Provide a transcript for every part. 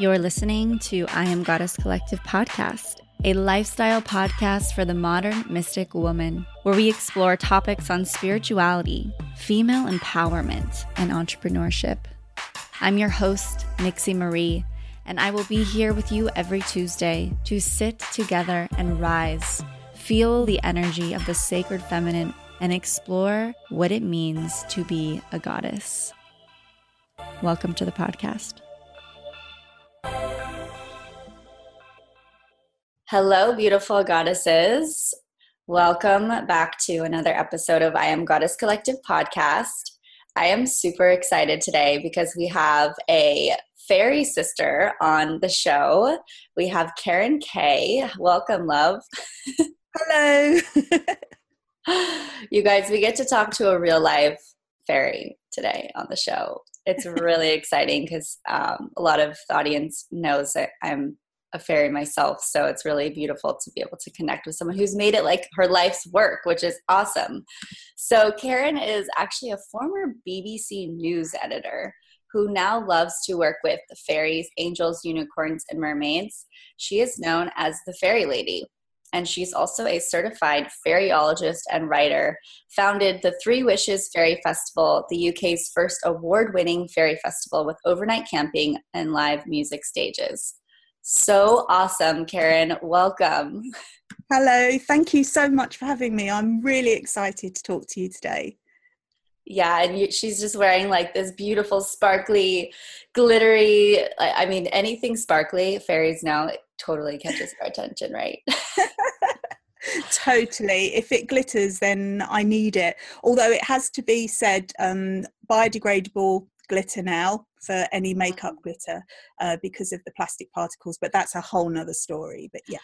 You're listening to I Am Goddess Collective podcast, a lifestyle podcast for the modern mystic woman, where we explore topics on spirituality, female empowerment, and entrepreneurship. I'm your host, Nixie Marie, and I will be here with you every Tuesday to sit together and rise, feel the energy of the sacred feminine, and explore what it means to be a goddess. Welcome to the podcast. Hello, beautiful goddesses. Welcome back to another episode of I Am Goddess Collective podcast. I am super excited today because we have a fairy sister on the show. We have Karen Kay. Welcome, love. Hello. you guys, we get to talk to a real life fairy today on the show. It's really exciting because um, a lot of the audience knows that I'm a fairy myself so it's really beautiful to be able to connect with someone who's made it like her life's work which is awesome. So karen is actually a former bbc news editor who now loves to work with the fairies angels unicorns and mermaids. She is known as the fairy lady and she's also a certified fairyologist and writer founded the three wishes fairy festival the uk's first award-winning fairy festival with overnight camping and live music stages so awesome, Karen. Welcome. Hello. Thank you so much for having me. I'm really excited to talk to you today. Yeah, and you, she's just wearing like this beautiful, sparkly, glittery. I, I mean, anything sparkly, fairies now totally catches our attention, right? totally. If it glitters, then I need it. Although it has to be said, um, biodegradable glitter now for any makeup glitter uh, because of the plastic particles, but that's a whole nother story. But yeah.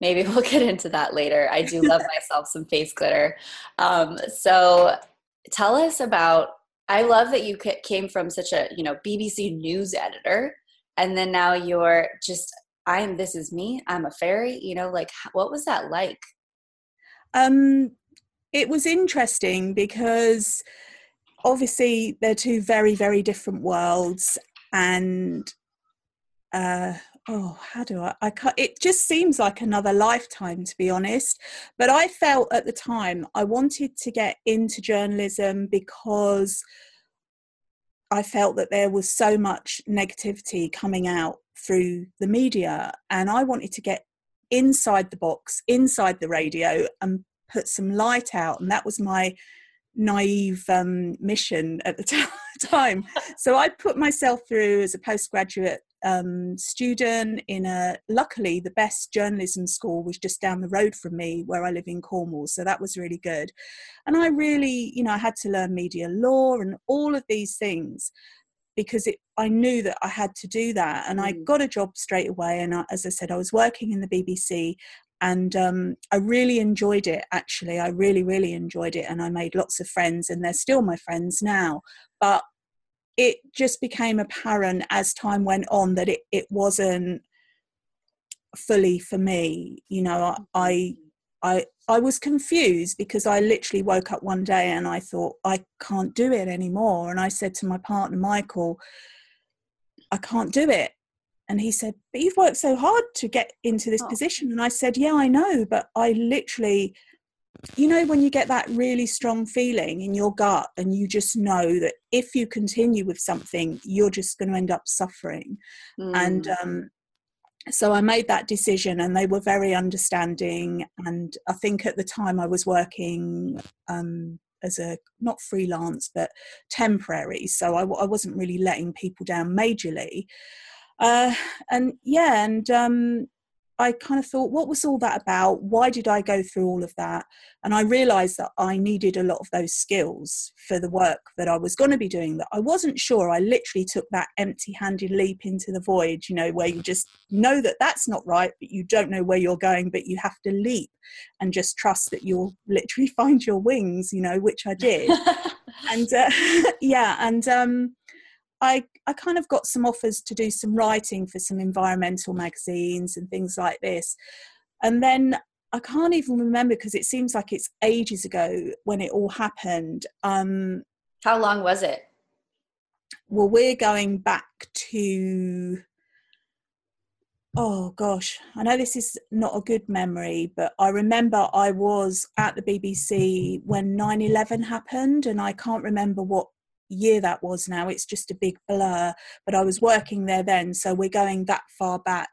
Maybe we'll get into that later. I do love myself some face glitter. Um, so tell us about, I love that you came from such a, you know, BBC news editor and then now you're just, I'm, this is me, I'm a fairy, you know, like what was that like? Um, it was interesting because obviously they're two very very different worlds and uh oh how do i i can't, it just seems like another lifetime to be honest. But i felt at the time i wanted to get into journalism because i felt that there was so much negativity coming out through the media and i wanted to get inside the box inside the radio and put some light out. And that was my naive um, mission at the t- time. so I put myself through as a postgraduate um, student in a, luckily, the best journalism school was just down the road from me where I live in Cornwall. So that was really good. And I really, you know, I had to learn media law and all of these things because it, I knew that I had to do that. And I mm. got a job straight away. And I, as I said, I was working in the BBC and um, I really enjoyed it. Actually, I really, really enjoyed it, and I made lots of friends, and they're still my friends now. But it just became apparent as time went on that it, it wasn't fully for me. You know, I I I was confused because I literally woke up one day and I thought I can't do it anymore, and I said to my partner Michael, I can't do it and he said, But you've worked so hard to get into this oh. position. And I said, Yeah, I know, but I literally, you know, when you get that really strong feeling in your gut and you just know that if you continue with something, you're just going to end up suffering. Mm. And um, so I made that decision, and they were very understanding. And I think at the time I was working. Um, as a not freelance but temporary so I, I wasn't really letting people down majorly uh, and yeah, and um, I kind of thought, what was all that about? Why did I go through all of that? And I realized that I needed a lot of those skills for the work that I was going to be doing that I wasn't sure. I literally took that empty handed leap into the void, you know, where you just know that that's not right, but you don't know where you're going, but you have to leap and just trust that you'll literally find your wings, you know, which I did. and uh, yeah, and um, I, I kind of got some offers to do some writing for some environmental magazines and things like this. And then I can't even remember because it seems like it's ages ago when it all happened. Um, How long was it? Well, we're going back to oh gosh, I know this is not a good memory, but I remember I was at the BBC when 9 11 happened, and I can't remember what year that was now. It's just a big blur, but I was working there then, so we're going that far back.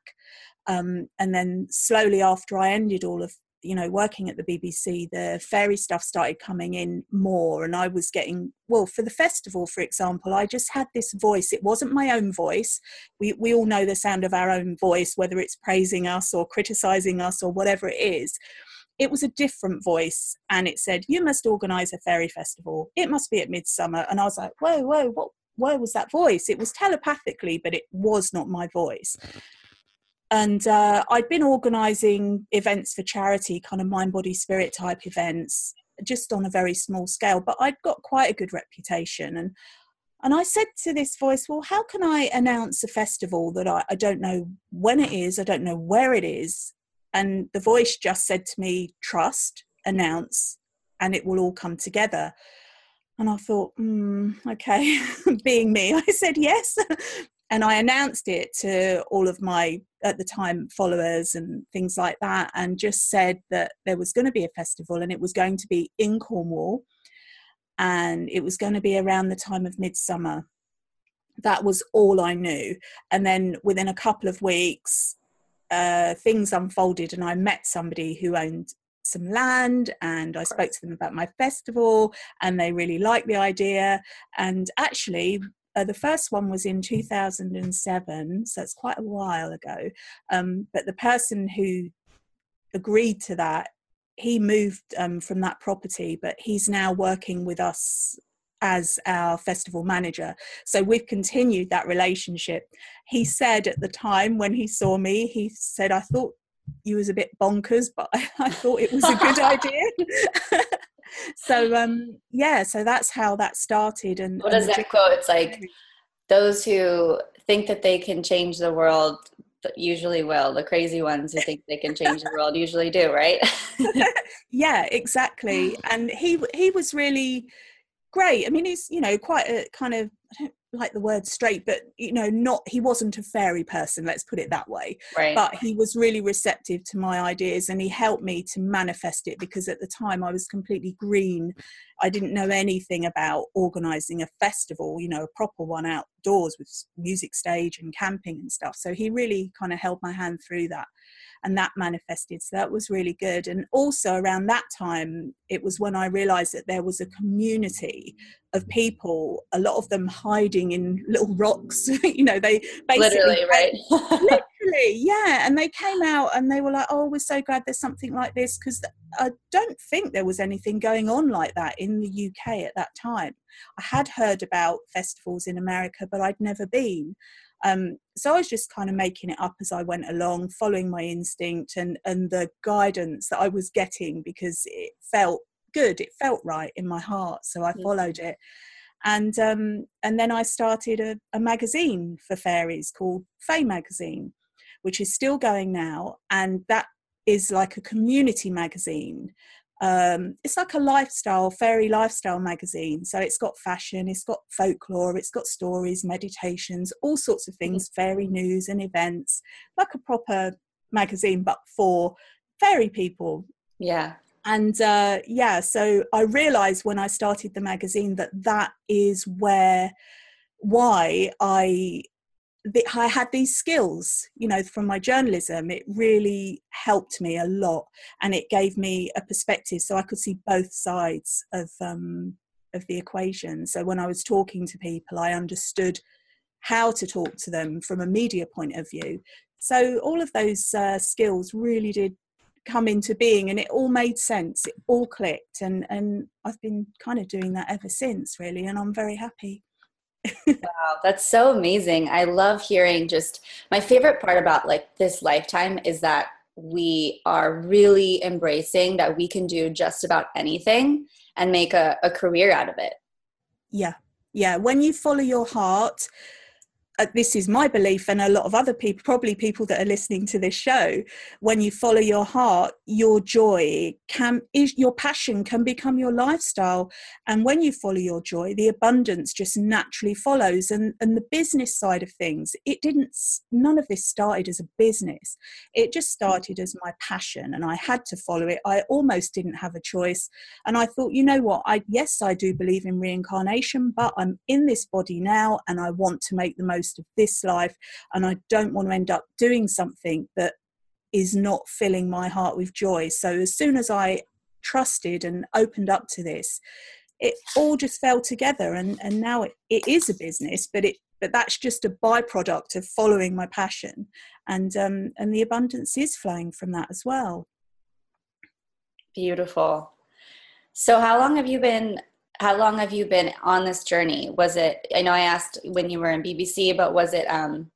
Um, and then slowly after I ended all of you know working at the bbc the fairy stuff started coming in more and i was getting well for the festival for example i just had this voice it wasn't my own voice we, we all know the sound of our own voice whether it's praising us or criticizing us or whatever it is it was a different voice and it said you must organize a fairy festival it must be at midsummer and i was like whoa whoa what where was that voice it was telepathically but it was not my voice and uh, I'd been organising events for charity, kind of mind, body, spirit type events, just on a very small scale. But I'd got quite a good reputation, and and I said to this voice, "Well, how can I announce a festival that I, I don't know when it is, I don't know where it is?" And the voice just said to me, "Trust, announce, and it will all come together." And I thought, mm, okay, being me, I said yes and I announced it to all of my at the time followers and things like that, and just said that there was going to be a festival and it was going to be in Cornwall, and it was going to be around the time of midsummer. That was all I knew, and then within a couple of weeks, uh, things unfolded, and I met somebody who owned some land and I spoke to them about my festival and they really liked the idea. And actually, uh, the first one was in 2007, so it's quite a while ago. Um, but the person who agreed to that, he moved um, from that property, but he's now working with us as our festival manager. So we've continued that relationship. He said at the time when he saw me, he said, I thought you was a bit bonkers, but I, thought it was a good idea. so um yeah so that's how that started and what does that quote it's like those who think that they can change the world usually will the crazy ones who think they can change the world usually do right yeah exactly and he he was really great i mean he's you know quite a kind of i don't like the word straight but you know not he wasn't a fairy person let's put it that way right. but he was really receptive to my ideas and he helped me to manifest it because at the time i was completely green i didn't know anything about organizing a festival you know a proper one outdoors with music stage and camping and stuff so he really kind of held my hand through that and that manifested. So that was really good. And also around that time, it was when I realized that there was a community of people, a lot of them hiding in little rocks. you know, they basically. Literally, right? Literally, yeah. And they came out and they were like, oh, we're so glad there's something like this because I don't think there was anything going on like that in the UK at that time. I had heard about festivals in America, but I'd never been. Um, so I was just kind of making it up as I went along, following my instinct and and the guidance that I was getting because it felt good, it felt right in my heart. So I followed it, and um, and then I started a, a magazine for fairies called Fae Magazine, which is still going now, and that is like a community magazine. Um, it's like a lifestyle fairy lifestyle magazine. So it's got fashion it's got folklore it's got stories meditations all sorts of things fairy news and events like a proper magazine but for fairy people. Yeah. And uh, yeah so i realized when i started the magazine that that is where why i I had these skills, you know, from my journalism. It really helped me a lot, and it gave me a perspective, so I could see both sides of um, of the equation. So when I was talking to people, I understood how to talk to them from a media point of view. So all of those uh, skills really did come into being, and it all made sense. It all clicked, and and I've been kind of doing that ever since, really, and I'm very happy wow, that's so amazing. I love hearing just my favorite part about like this lifetime is that we are really embracing that we can do just about anything and make a, a career out of it. Yeah. Yeah. When you follow your heart, uh, this is my belief and a lot of other people probably people that are listening to this show when you follow your heart your joy can is your passion can become your lifestyle. And when you follow your joy the abundance just naturally follows. And and the business side of things it didn't none of this started as a business. It just started as my passion and i had to follow it. I almost didn't have a choice. And i thought you know what? I yes i do believe in reincarnation but i'm in this body now and i want to make the most most of this life and I don't want to end up doing something that is not filling my heart with joy. So as soon as I trusted and opened up to this, it all just fell together and, and now it, it is a business, but it but that's just a byproduct of following my passion and um, and the abundance is flowing from that as well. Beautiful. So how long have you been how long have you been on this journey? Was it i know i asked when you were in bbc but was it um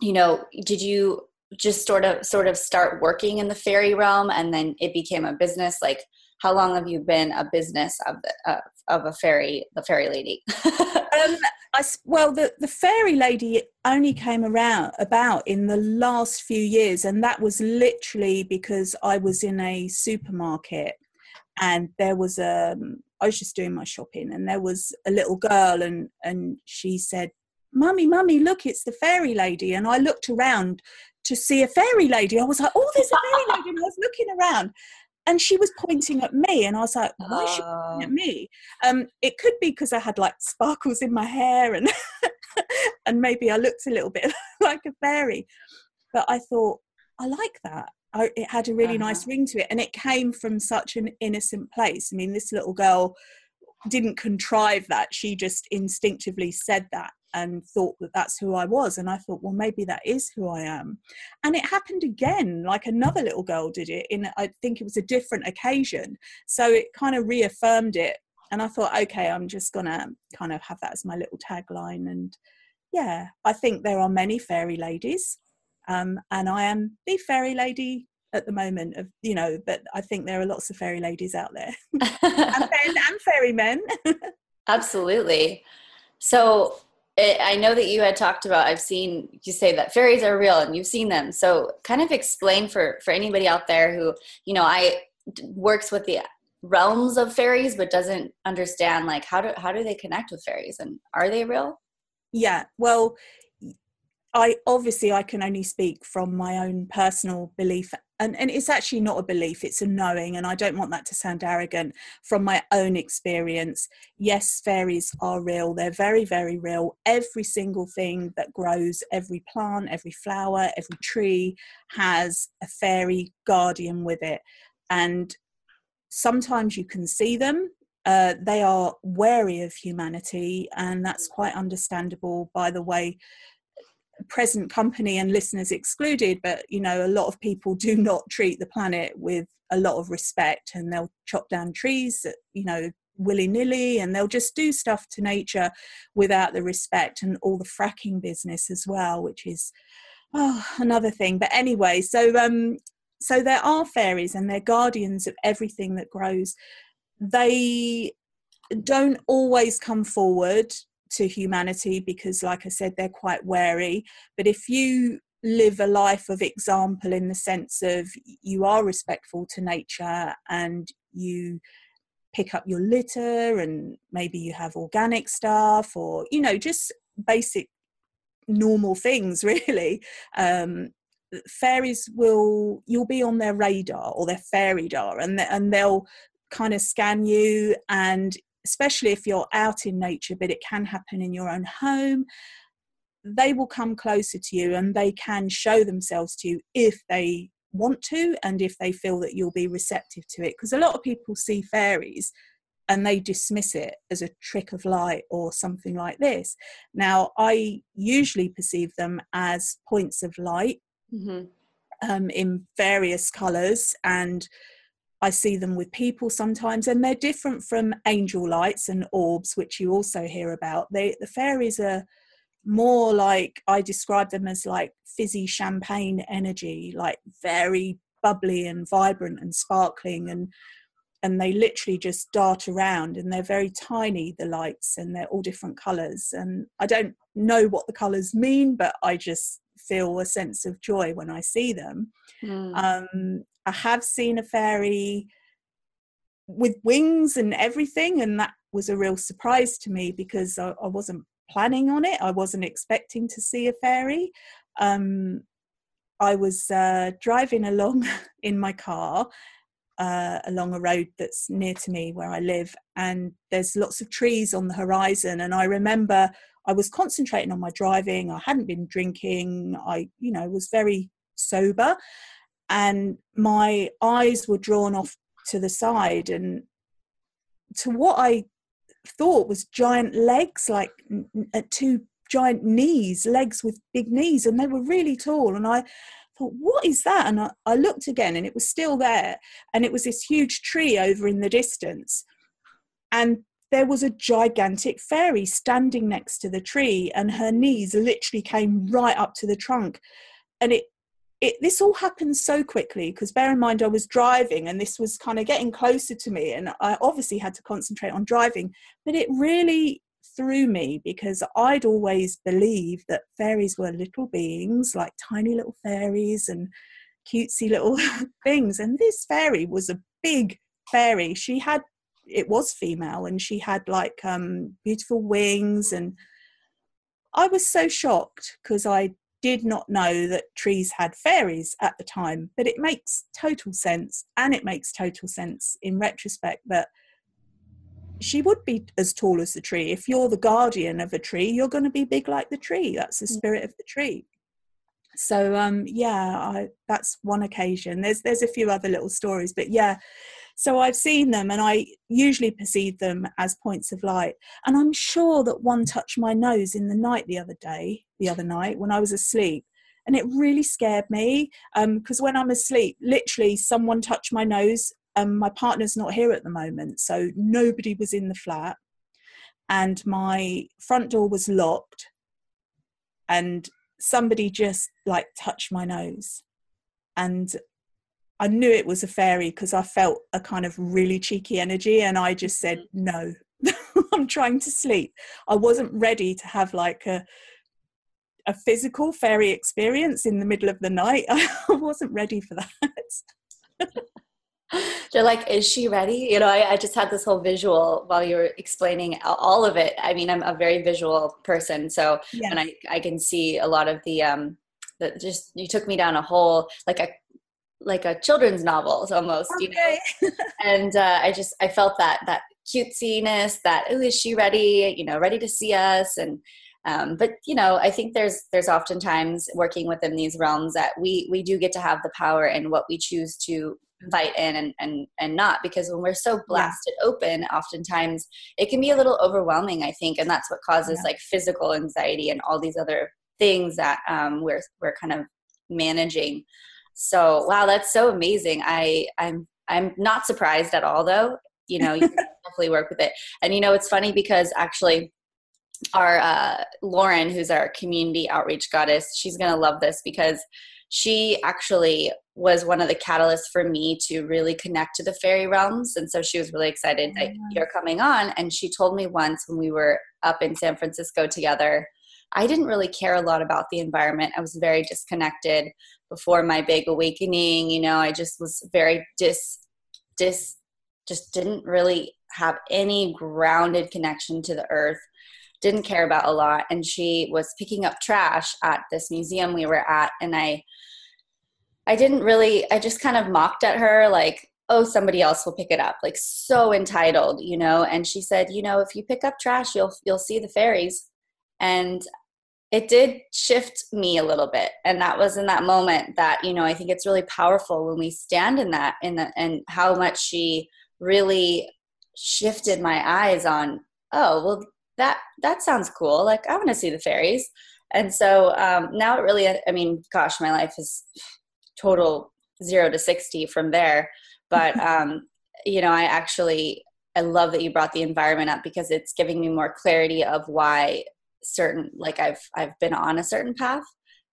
you know did you just sort of sort of start working in the fairy realm and then it became a business? Like how long have you been a business of the uh, of a fairy the fairy lady? Um, I, well the, the fairy lady only came around about in the last few years and that was literally because i was in a supermarket and there was a um, I was just doing my shopping and there was a little girl and and she said, "Mummy, mummy, look, it's the fairy lady." And I looked around to see a fairy lady. I was like, "Oh, there's a fairy lady!" And I was looking around, and she was pointing at me, and I was like, "Why is she pointing at oh. me?" Um, it could be because I had like sparkles in my hair, and and maybe I looked a little bit like a fairy. But I thought I like that. I, it had a really uh-huh. nice ring to it and it came from such an innocent place. I mean this little girl didn't contrive that she just instinctively said that and thought that that's who i was and i thought well maybe that is who i am. And it happened again like another little girl did it in i think it was a different occasion. So it kind of reaffirmed it and i thought okay i'm just gonna kind of have that as my little tagline and yeah i think there are many fairy ladies um, and I am the fairy lady at the moment of you know but i think there are lots of fairy ladies out there. And men and fairy men absolutely. So it, i know that you had talked about i've seen you say that fairies are real and you've seen them. So kind of explain for for anybody out there who you know i works with the realms of fairies but doesn't understand like how do how do they connect with fairies and are they real? Yeah. Well I obviously I can only speak from my own personal belief and, and it's actually not a belief, it's a knowing, and I don't want that to sound arrogant. From my own experience, yes, fairies are real, they're very, very real. Every single thing that grows, every plant, every flower, every tree has a fairy guardian with it. And sometimes you can see them, uh, they are wary of humanity, and that's quite understandable by the way present company and listeners excluded, but you know, a lot of people do not treat the planet with a lot of respect and they'll chop down trees, you know, willy nilly, and they'll just do stuff to nature without the respect and all the fracking business as well, which is oh, another thing. But anyway, so um, so there are fairies and they're guardians of everything that grows. They don't always come forward to humanity because, like I said, they're quite wary. But if you live a life of example in the sense of you are respectful to nature and you pick up your litter and maybe you have organic stuff or you know just basic normal things really um, fairies will you'll be on their radar or their fairy radar and and they'll kind of scan you and especially if you're out in nature, but it can happen in your own home, they will come closer to you and they can show themselves to you if they want to and if they feel that you'll be receptive to it. Because a lot of people see fairies and they dismiss it as a trick of light or something like this. Now, I usually perceive them as points of light mm-hmm. um, in various colours and I see them with people sometimes, and they're different from angel lights and orbs, which you also hear about. They, the fairies are more like I describe them as like fizzy champagne energy, like very bubbly and vibrant and sparkling. And and they literally just dart around and they're very tiny the lights and they're all different colors and i don't know what the colors mean but i just feel a sense of joy when i see them mm. um, i have seen a fairy with wings and everything and that was a real surprise to me because i, I wasn't planning on it i wasn't expecting to see a fairy um, i was uh, driving along in my car uh, along a road that's near to me where I live, and there's lots of trees on the horizon. And I remember I was concentrating on my driving. I hadn't been drinking. I, you know, was very sober, and my eyes were drawn off to the side and to what I thought was giant legs, like uh, two giant knees, legs with big knees, and they were really tall. And I thought, what is that? And I, I looked again and it was still there. And it was this huge tree over in the distance. And there was a gigantic fairy standing next to the tree, and her knees literally came right up to the trunk. And it, it this all happened so quickly because bear in mind I was driving and this was kind of getting closer to me, and I obviously had to concentrate on driving. But it really threw me because I'd always believed that fairies were little beings, like tiny little fairies and cutesy little things. And this fairy was a big fairy. She had, it was female, and she had like um, beautiful wings. And I was so shocked because I did not know that trees had fairies at the time, but it makes total sense. And it makes total sense in retrospect that she would be as tall as the tree. If you're the guardian of a tree, you're going to be big like the tree. That's the mm. spirit of the tree. So um, yeah, I, that's one occasion. There's there's a few other little stories, but yeah. So I've seen them, and I usually perceive them as points of light. And I'm sure that one touched my nose in the night the other day, the other night when I was asleep, and it really scared me because um, when I'm asleep, literally someone touched my nose um, my partner's not here at the moment, so nobody was in the flat, and my front door was locked, and somebody just like touched my nose, and I knew it was a fairy because I felt a kind of really cheeky energy, and I just said mm-hmm. no. I'm trying to sleep. I wasn't ready to have like a a physical fairy experience in the middle of the night. I wasn't ready for that. They're like, is she ready? You know, I, I, just had this whole visual while you were explaining all of it. I mean, I'm a very visual person, so and I I can see a lot of the um the just you took me down a whole like a like a children's novels almost, okay. you know. and uh, I just I felt that that cutesiness, that oh, is she ready? You know, ready to see us and. Um, but you know, I think there's there's oftentimes working within these realms that we we do get to have the power in what we choose to invite in and and and not because when we're so blasted yeah. open oftentimes it can be a little overwhelming i think and that's what causes yeah. like physical anxiety and all these other things that um, we're we're kind of managing so wow that's so amazing i i'm i'm not surprised at all though you know you can definitely work with it and you know it's funny because actually our uh, lauren who's our community outreach goddess she's gonna love this because she actually was one of the catalysts for me to really connect to the fairy realms. And so she was really excited that you're coming on. And she told me once when we were up in San Francisco together, I didn't really care a lot about the environment. I was very disconnected before my big awakening. You know, I just was very dis, dis, just didn't really have any grounded connection to the earth didn't care about a lot and she was picking up trash at this museum we were at and i i didn't really i just kind of mocked at her like oh somebody else will pick it up like so entitled you know and she said you know if you pick up trash you'll you'll see the fairies and it did shift me a little bit. And that was in that moment that you know i think it's really powerful when we stand in that in the, and how much she really shifted my eyes on oh well that that sounds cool. Like i want to see the fairies. And so um, now it really i mean gosh my life is total zero to 60 from there. But um, you know i actually i love that you brought the environment up because it's giving me more clarity of why certain like i've i've been on a certain path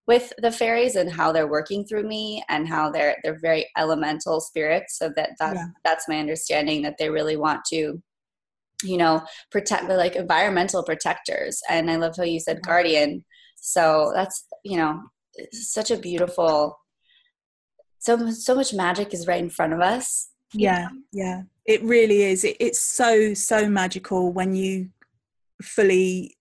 with the fairies and how they're working through me and how they're they're very elemental spirits. So that that's yeah. that's my understanding that they really want to you know protect the like environmental protectors. And i love how you said guardian. So that's you know such a beautiful so so much magic is right in front of us. Yeah know? yeah. It really is. It, it's so so magical when you fully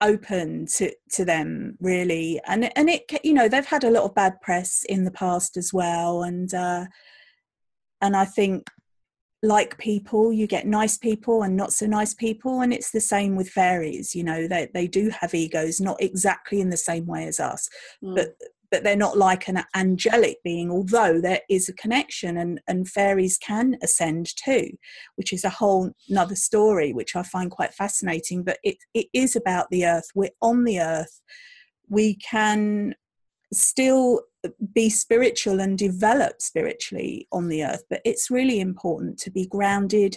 open to to them really. And and it you know they've had a lot of bad press in the past as well. And uh and i think like people you get nice people and not so nice people. And it's the same with fairies you know they they do have egos not exactly in the same way as us. Mm. but but they're not like an angelic being although there is a connection and and fairies can ascend too which is a whole another story which i find quite fascinating. But it it is about the earth. We're on the earth. We can still be spiritual and develop spiritually on the earth but it's really important to be grounded.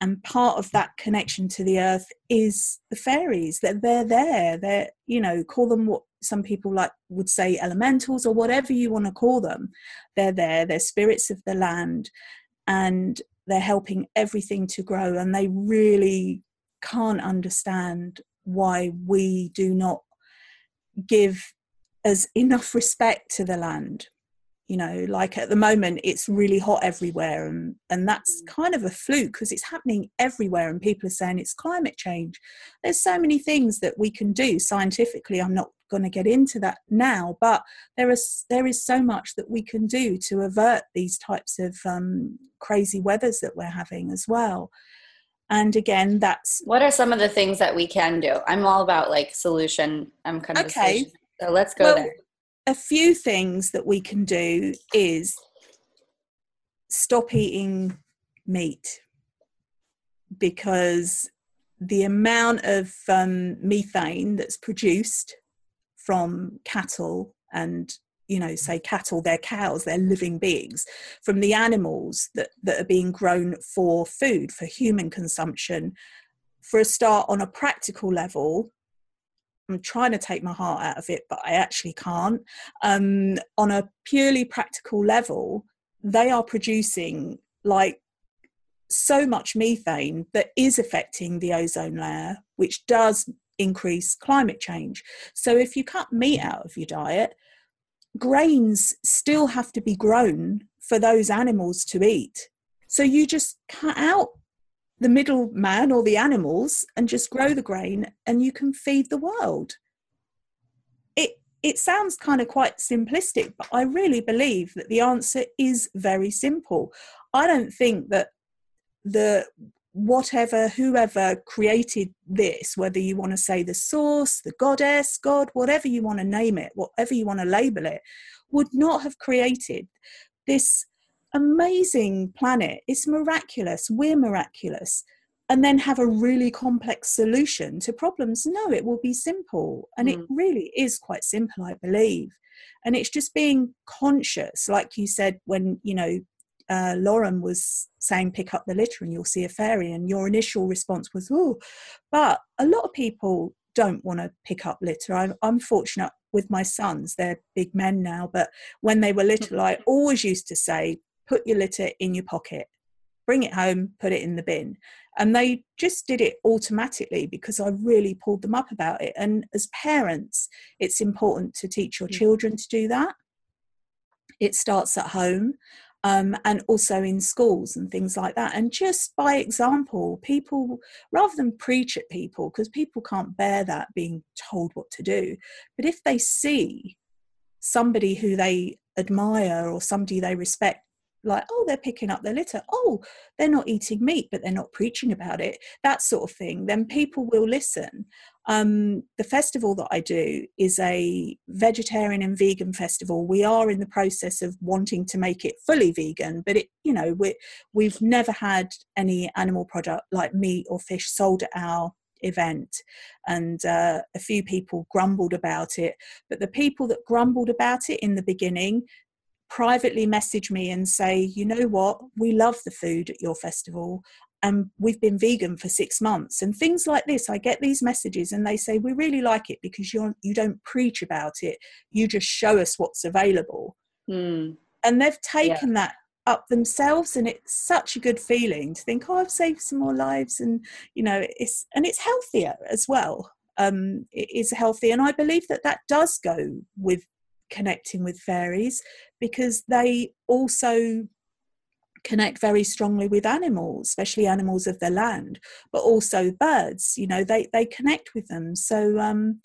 And part of that connection to the earth is the fairies. That they're, they're there. They're you know call them what some people like would say elementals or whatever you want to call them. They're there they're spirits of the land and they're helping everything to grow and they really can't understand why we do not give as enough respect to the land. You know like at the moment it's really hot everywhere and and that's mm. kind of a fluke because it's happening everywhere and people are saying it's climate change. There's so many things that we can do scientifically i'm not going to get into that now but there is there is so much that we can do to avert these types of um, crazy weathers that we're having as well. And again that's what are some of the things that we can do? I'm all about like solution i'm kind of okay so let's go well, there. a few things that we can do is stop eating meat because the amount of um, methane that's produced from cattle and you know say cattle they're cows they're living beings from the animals that, that are being grown for food for human consumption for a start on a practical level I'm trying to take my heart out of it, but I actually can't. Um, on a purely practical level, they are producing like so much methane that is affecting the ozone layer, which does increase climate change. So if you cut meat out of your diet, grains still have to be grown for those animals to eat. So you just cut out the middleman or the animals and just grow the grain and you can feed the world. It it sounds kind of quite simplistic, but I really believe that the answer is very simple. I don't think that the whatever whoever created this whether you want to say the source the goddess god whatever you want to name it whatever you want to label it would not have created this amazing planet. It's miraculous. We're miraculous. And then have a really complex solution to problems. No, it will be simple. And mm. it really is quite simple, I believe. And it's just being conscious, like you said, when, you know, uh, Lauren was saying, pick up the litter and you'll see a fairy. And your initial response was, oh, but a lot of people don't want to pick up litter. I'm, I'm fortunate with my sons, they're big men now, but when they were little, I always used to say, put your litter in your pocket, bring it home, put it in the bin. And they just did it automatically because I really pulled them up about it. And as parents, it's important to teach your mm. children to do that. It starts at home. Um, and also in schools and things like that. And just by example, people, rather than preach at people, because people can't bear that being told what to do, but if they see somebody who they admire or somebody they respect like, oh, they're picking up their litter. Oh, they're not eating meat, but they're not preaching about it. That sort of thing. Then people will listen. Um, the festival that I do is a vegetarian and vegan festival. We are in the process of wanting to make it fully vegan, but it, you know, we we've never had any animal product like meat or fish sold at our event and uh, a few people grumbled about it but the people that grumbled about it in the beginning privately message me and say, you know what, we love the food at your festival and we've been vegan for six months. And things like this i get these messages and they say we really like it because you're you don't preach about it. You just show us what's available. Mm. and they've taken yeah. that up themselves and it's such a good feeling to think oh i've saved some more lives and you know it's and it's healthier as well. Um it is healthy and i believe that that does go with connecting with fairies because they also connect very strongly with animals especially animals of the land but also birds you know they they connect with them. So um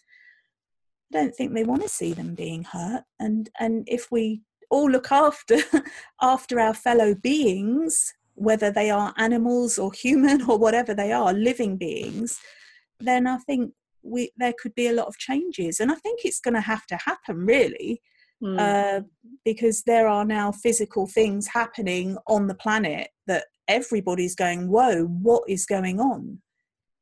i don't think they want to see them being hurt. And and if we all look after after our fellow beings whether they are animals or human or whatever they are living beings then i think we there could be a lot of changes and i think it's going to have to happen really mm. uh, because there are now physical things happening on the planet that everybody's going, whoa, what is going on?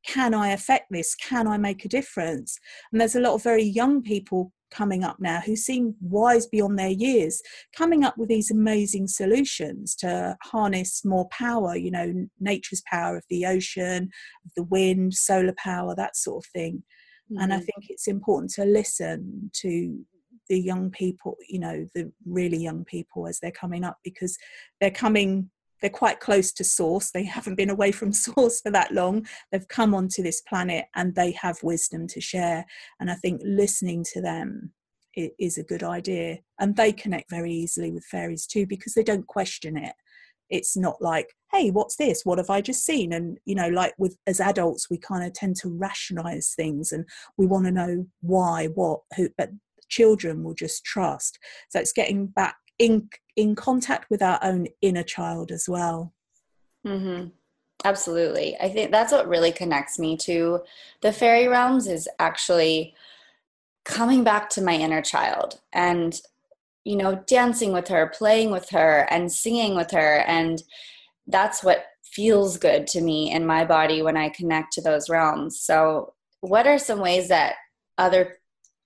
Can I affect this? Can I make a difference? And there's a lot of very young people coming up now who seem wise beyond their years, coming up with these amazing solutions to harness more power, you know, nature's power of the ocean, of the wind, solar power, that sort of thing. Mm-hmm. And I mm-hmm. think it's important to listen to the young people you know the really young people as they're coming up because they're coming they're quite close to source they haven't been away from source for that long. They've come onto this planet and they have wisdom to share. And i think listening to them is a good idea. And they connect very easily with fairies too because they don't question it. It's not like hey what's this? What have i just seen? And you know like with as adults we kind of tend to rationalize things and we want to know why what who but children will just trust. So it's getting back in in contact with our own inner child as well. Mm-hmm. Absolutely. I think that's what really connects me to the fairy realms is actually coming back to my inner child and you know dancing with her playing with her and singing with her and that's what feels good to me in my body when i connect to those realms so what are some ways that other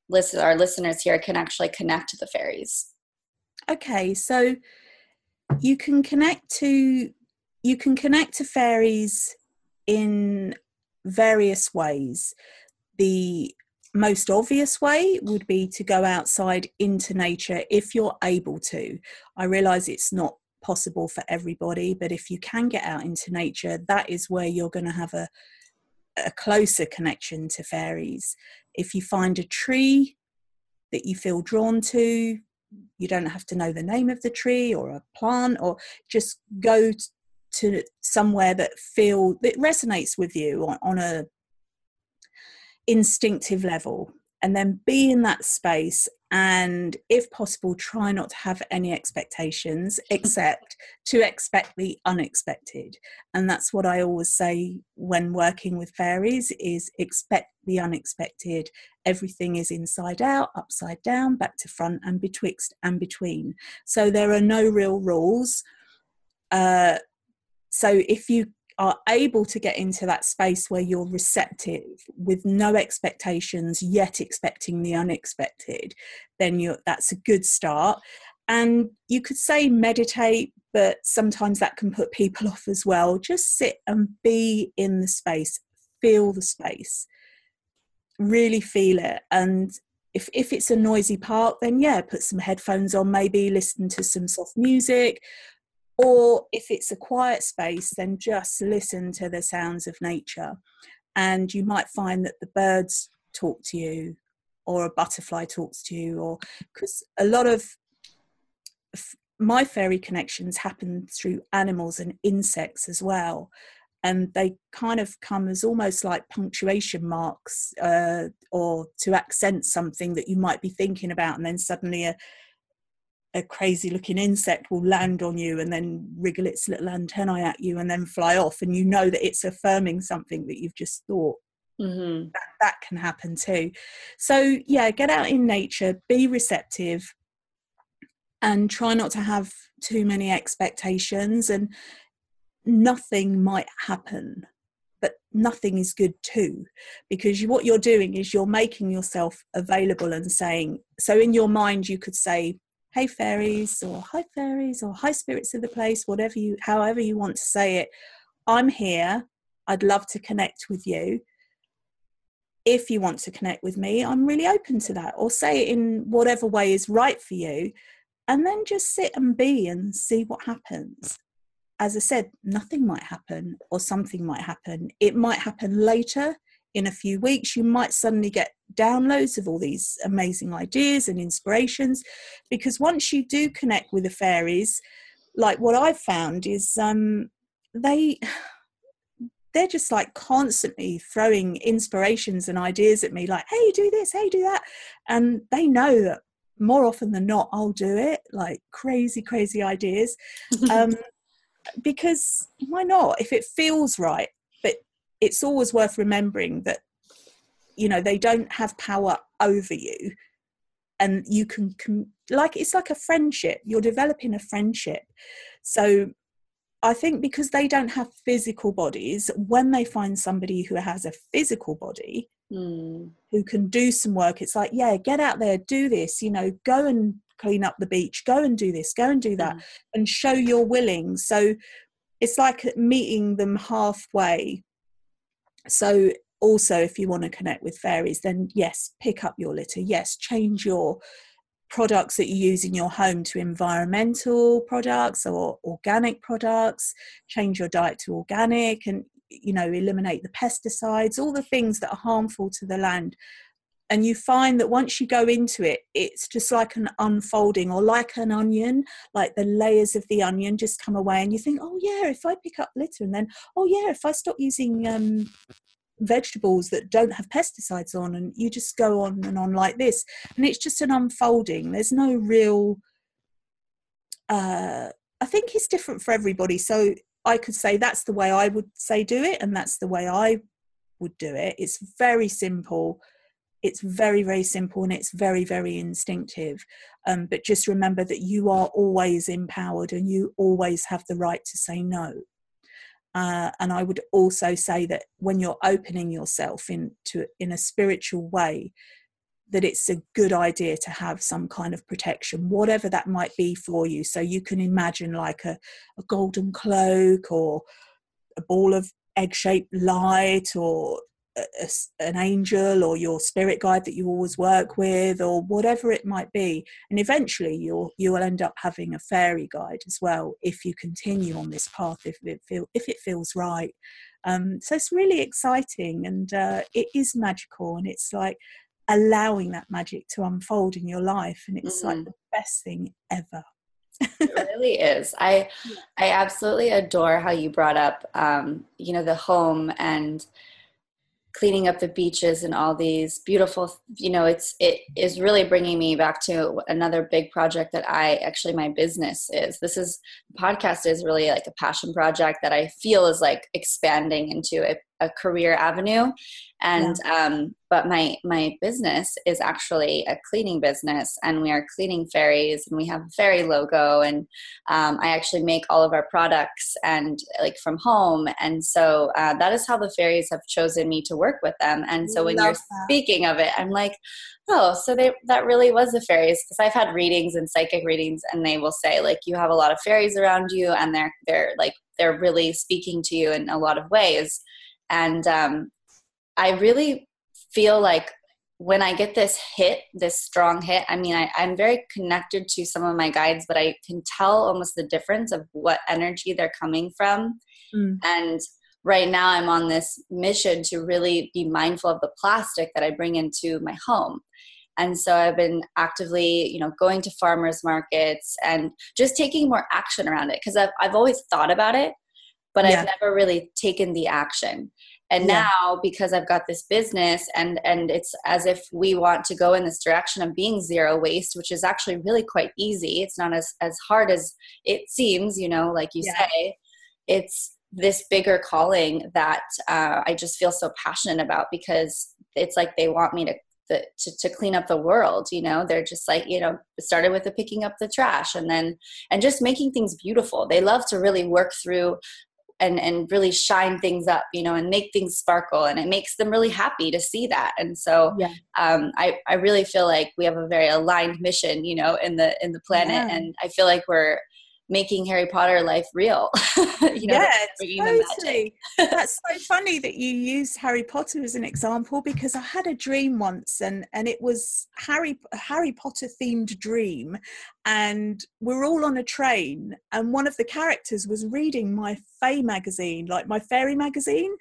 listen, our listeners here can actually connect to the fairies? Okay, so you can connect to you can connect to fairies in various ways. The most obvious way would be to go outside into nature if you're able to. I realize it's not possible for everybody, but if you can get out into nature, that is where you're going to have a, a closer connection to fairies. If you find a tree that you feel drawn to, you don't have to know the name of the tree or a plant, or just go to somewhere that feel that resonates with you on, on a instinctive level. And then be in that space and if possible try not to have any expectations except to expect the unexpected. And that's what i always say when working with fairies is expect the unexpected. Everything is inside out upside down back to front and betwixt and between. So there are no real rules. Uh, so if you are able to get into that space where you're receptive with no expectations yet expecting the unexpected then you that's a good start. And you could say meditate but sometimes that can put people off as well. Just sit and be in the space feel the space really feel it. And if if it's a noisy park then yeah put some headphones on maybe listen to some soft music or if it's a quiet space, then just listen to the sounds of nature. And you might find that the birds talk to you, or a butterfly talks to you, or because a lot of my fairy connections happen through animals and insects as well. And they kind of come as almost like punctuation marks uh, or to accent something that you might be thinking about, and then suddenly a, a crazy looking insect will land on you and then wriggle its little antennae at you and then fly off and you know that it's affirming something that you've just thought mm-hmm. that, that can happen too so yeah get out in nature be receptive and try not to have too many expectations and nothing might happen but nothing is good too because you, what you're doing is you're making yourself available and saying so in your mind you could say hey fairies or hi fairies or hi spirits of the place whatever you however you want to say it I'm here. I'd love to connect with you. If you want to connect with me, I'm really open to that. Or say it in whatever way is right for you. And then just sit and be and see what happens. As I said, nothing might happen or something might happen. It might happen later in a few weeks. You might suddenly get downloads of all these amazing ideas and inspirations because once you do connect with the fairies, like what I've found is um, they they're just like constantly throwing inspirations and ideas at me like hey do this hey do that and they know that more often than not i'll do it like crazy crazy ideas um, because why not if it feels right it's always worth remembering that you know they don't have power over you and you can com- like it's like a friendship you're developing a friendship so I think because they don't have physical bodies, when they find somebody who has a physical body mm. who can do some work, it's like, yeah, get out there, do this, you know, go and clean up the beach, go and do this, go and do that, mm. and show you're willing. So it's like meeting them halfway. So also, if you want to connect with fairies, then yes, pick up your litter. Yes, change your products that you use in your home to environmental products or organic products change your diet to organic and you know eliminate the pesticides all the things that are harmful to the land and you find that once you go into it it's just like an unfolding or like an onion like the layers of the onion just come away and you think oh yeah if i pick up litter and then oh yeah if i stop using um, vegetables that don't have pesticides on and you just go on and on like this. And it's just an unfolding. There's no real uh i think it's different for everybody. So i could say that's the way i would say do it and that's the way i would do it. It's very simple it's very very simple and it's very very instinctive um, but just remember that you are always empowered and you always have the right to say no uh, and I would also say that when you're opening yourself into in a spiritual way, that it's a good idea to have some kind of protection, whatever that might be for you. So you can imagine like a, a golden cloak or a ball of egg-shaped light or a, an angel or your spirit guide that you always work with or whatever it might be and eventually you'll you will end up having a fairy guide as well if you continue on this path if it feel if it feels right. Um, so it's really exciting and uh, it is magical and it's like allowing that magic to unfold in your life and it's mm-hmm. like the best thing ever. It really is. I i absolutely adore how you brought up um, you know the home and cleaning up the beaches and all these beautiful you know it's it is really bringing me back to another big project that i actually my business is. This is podcast is really like a passion project that i feel is like expanding into a, a career avenue. And yeah. um, but my my business is actually a cleaning business and we are cleaning fairies and we have a fairy logo and um, i actually make all of our products and like from home. And so uh, that is how the fairies have chosen me to work with them. And so when Love you're that. speaking of it i'm like oh so they that really was the fairies. Because i've had readings and psychic readings and they will say like you have a lot of fairies around you and they're they're like they're really speaking to you in a lot of ways and um, I really feel like when I get this hit, this strong hit, I mean, I, am very connected to some of my guides, but I can tell almost the difference of what energy they're coming from. Mm. And right now, I'm on this mission to really be mindful of the plastic that I bring into my home. And so I've been actively, you know, going to farmers markets and just taking more action around it because I've, I've always thought about it, but yeah. I've never really taken the action and yeah. now because i've got this business and and it's as if we want to go in this direction of being zero waste which is actually really quite easy it's not as as hard as it seems you know like you yeah. say it's this bigger calling that uh, i just feel so passionate about because it's like they want me to the, to, to clean up the world you know they're just like you know started with the picking up the trash and then and just making things beautiful they love to really work through and and really shine things up you know and make things sparkle and it makes them really happy to see that and so yeah. um, I, I really feel like we have a very aligned mission you know in the in the planet yeah. and i feel like we're making Harry Potter life real. you know, yeah, totally. That's so funny that you use Harry Potter as an example because I had a dream once and and it was Harry Harry Potter themed dream and we're all on a train and one of the characters was reading my Fae magazine, like my fairy magazine,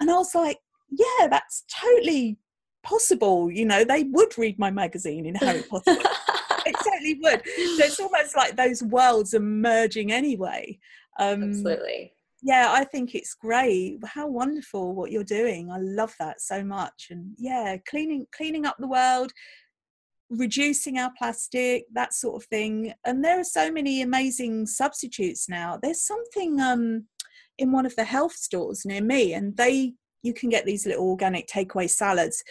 and I was like, yeah, that's totally possible. You know, they would read my magazine in Harry Potter. totally would. So it's almost like those worlds are merging anyway. Um, Absolutely. Yeah, I think it's great. How wonderful what you're doing. I love that so much. And yeah, cleaning cleaning up the world, reducing our plastic, that sort of thing. And there are so many amazing substitutes now. There's something um, in one of the health stores near me, and they you can get these little organic takeaway salads,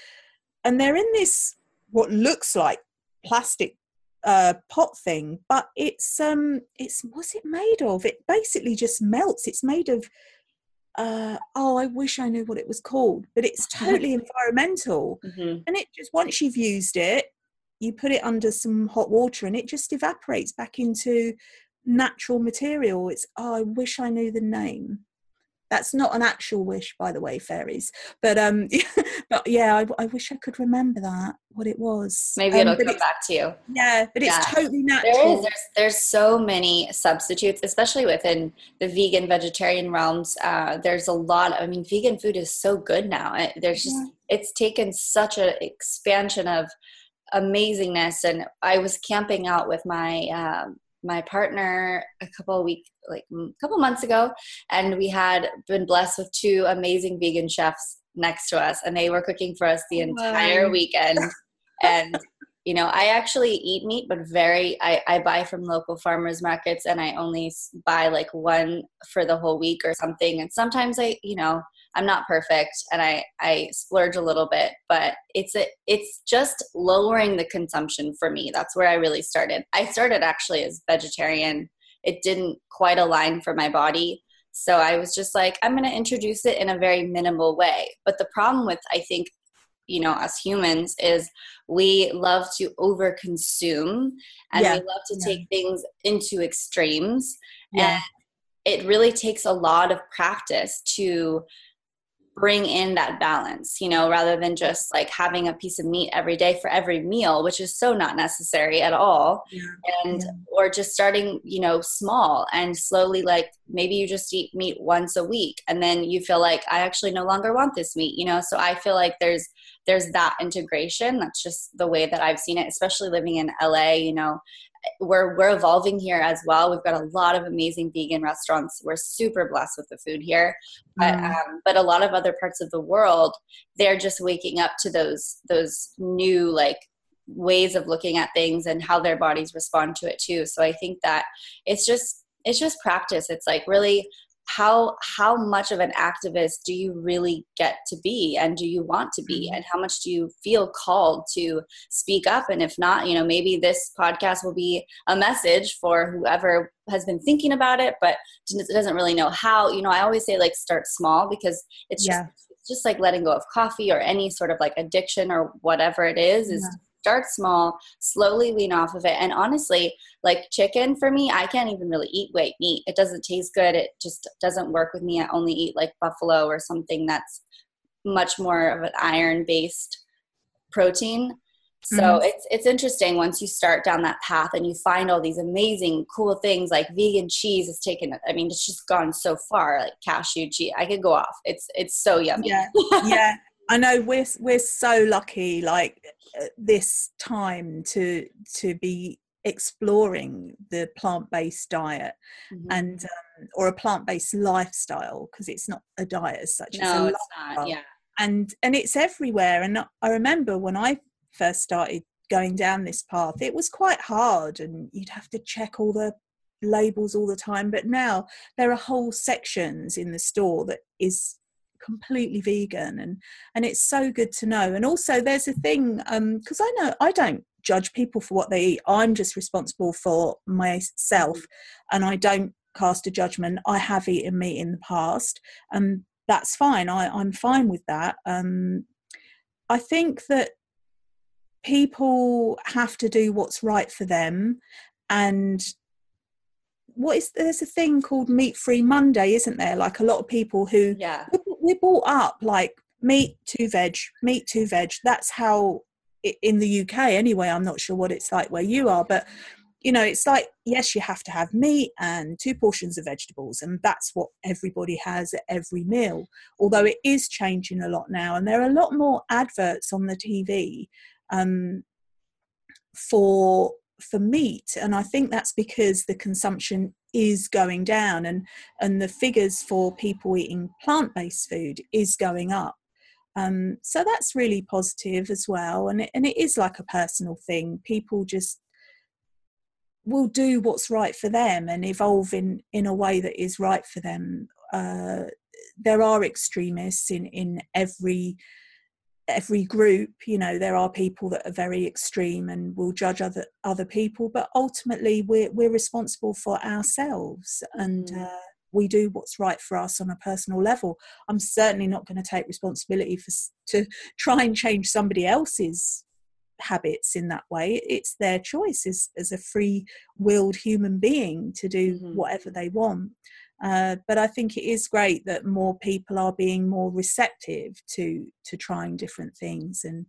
and they're in this what looks like plastic uh, pot thing, but it's um, it's what's it made of? It basically just melts. It's made of uh, oh, I wish I knew what it was called, but it's totally environmental. Mm-hmm. And it just once you've used it, you put it under some hot water, and it just evaporates back into natural material. It's oh, I wish I knew the name that's not an actual wish by the way fairies but um but yeah I, I, wish i could remember that what it was. Maybe it'll um, come back to you. Yeah but it's totally natural there is there's, there's so many substitutes especially within the vegan vegetarian realms uh, there's a lot of, i mean vegan food is so good now. It, there's just yeah. it's taken such an expansion of amazingness and i was camping out with my um, my partner a couple of weeks like a couple months ago and we had been blessed with two amazing vegan chefs next to us and they were cooking for us the oh, entire wow. weekend and you know i actually eat meat but very I, I buy from local farmers markets and i only buy like one for the whole week or something and sometimes i you know I'm not perfect and I I splurge a little bit, but it's a it's just lowering the consumption for me. That's where I really started. I started actually as vegetarian. It didn't quite align for my body. So I was just like I'm going to introduce it in a very minimal way. But the problem with I think you know us humans is we love to overconsume and yeah. we love to yeah. take things into extremes yeah. and it really takes a lot of practice to bring in that balance, you know, rather than just like having a piece of meat every day for every meal, which is so not necessary at all. Yeah. And, yeah. or just starting, you know, small and slowly, like maybe you just eat meat once a week and then you feel like, I actually no longer want this meat, you know? So I feel like there's, there's that integration. That's just the way that I've seen it, especially living in LA, you know, we're we're evolving here as well. We've got a lot of amazing vegan restaurants. We're super blessed with the food here, but mm. um, but a lot of other parts of the world, they're just waking up to those those new like ways of looking at things and how their bodies respond to it too. So I think that it's just it's just practice. It's like really how how much of an activist do you really get to be and do you want to be mm-hmm. and how much do you feel called to speak up and if not you know maybe this podcast will be a message for whoever has been thinking about it but doesn't really know how you know i always say like start small because it's just yeah. it's just like letting go of coffee or any sort of like addiction or whatever it is is yeah start small, slowly lean off of it. And honestly, like chicken for me, I can't even really eat white meat. It doesn't taste good. It just doesn't work with me. I only eat like buffalo or something that's much more of an iron based protein. So mm-hmm. it's it's interesting once you start down that path and you find all these amazing cool things like vegan cheese is taken I mean it's just gone so far like cashew cheese I could go off it's it's so yummy yeah yeah I know we're we're so lucky like uh, this time to to be exploring the plant-based diet mm-hmm. and um, or a plant-based lifestyle because it's not a diet as such no, it's, it's not yeah and and it's everywhere and i remember when i first started going down this path it was quite hard and you'd have to check all the labels all the time but now there are whole sections in the store that is completely vegan and and it's so good to know. And also there's a thing um because i know i don't judge people for what they eat. I'm just responsible for myself and i don't cast a judgment. I have eaten meat in the past and that's fine. I, i'm fine with that. Um i think that people have to do what's right for them and what is there's a thing called meat free Monday, isn't there? Like a lot of people who yeah we're brought up like meat to veg, meat to veg. That's how in the UK anyway. I'm not sure what it's like where you are, but you know, it's like yes, you have to have meat and two portions of vegetables, and that's what everybody has at every meal. Although it is changing a lot now, and there are a lot more adverts on the TV um, for for meat and i think that's because the consumption is going down and and the figures for people eating plant-based food is going up. Um, so that's really positive as well and it, and it is like a personal thing. People just will do what's right for them and evolve in in a way that is right for them. Uh, there are extremists in in every every group you know there are people that are very extreme and will judge other other people but ultimately we're we're responsible for ourselves and mm. uh, we do what's right for us on a personal level i'm certainly not going to take responsibility for to try and change somebody else's habits in that way it's their choice as, as a free willed human being to do mm-hmm. whatever they want uh, but I think it is great that more people are being more receptive to to trying different things, and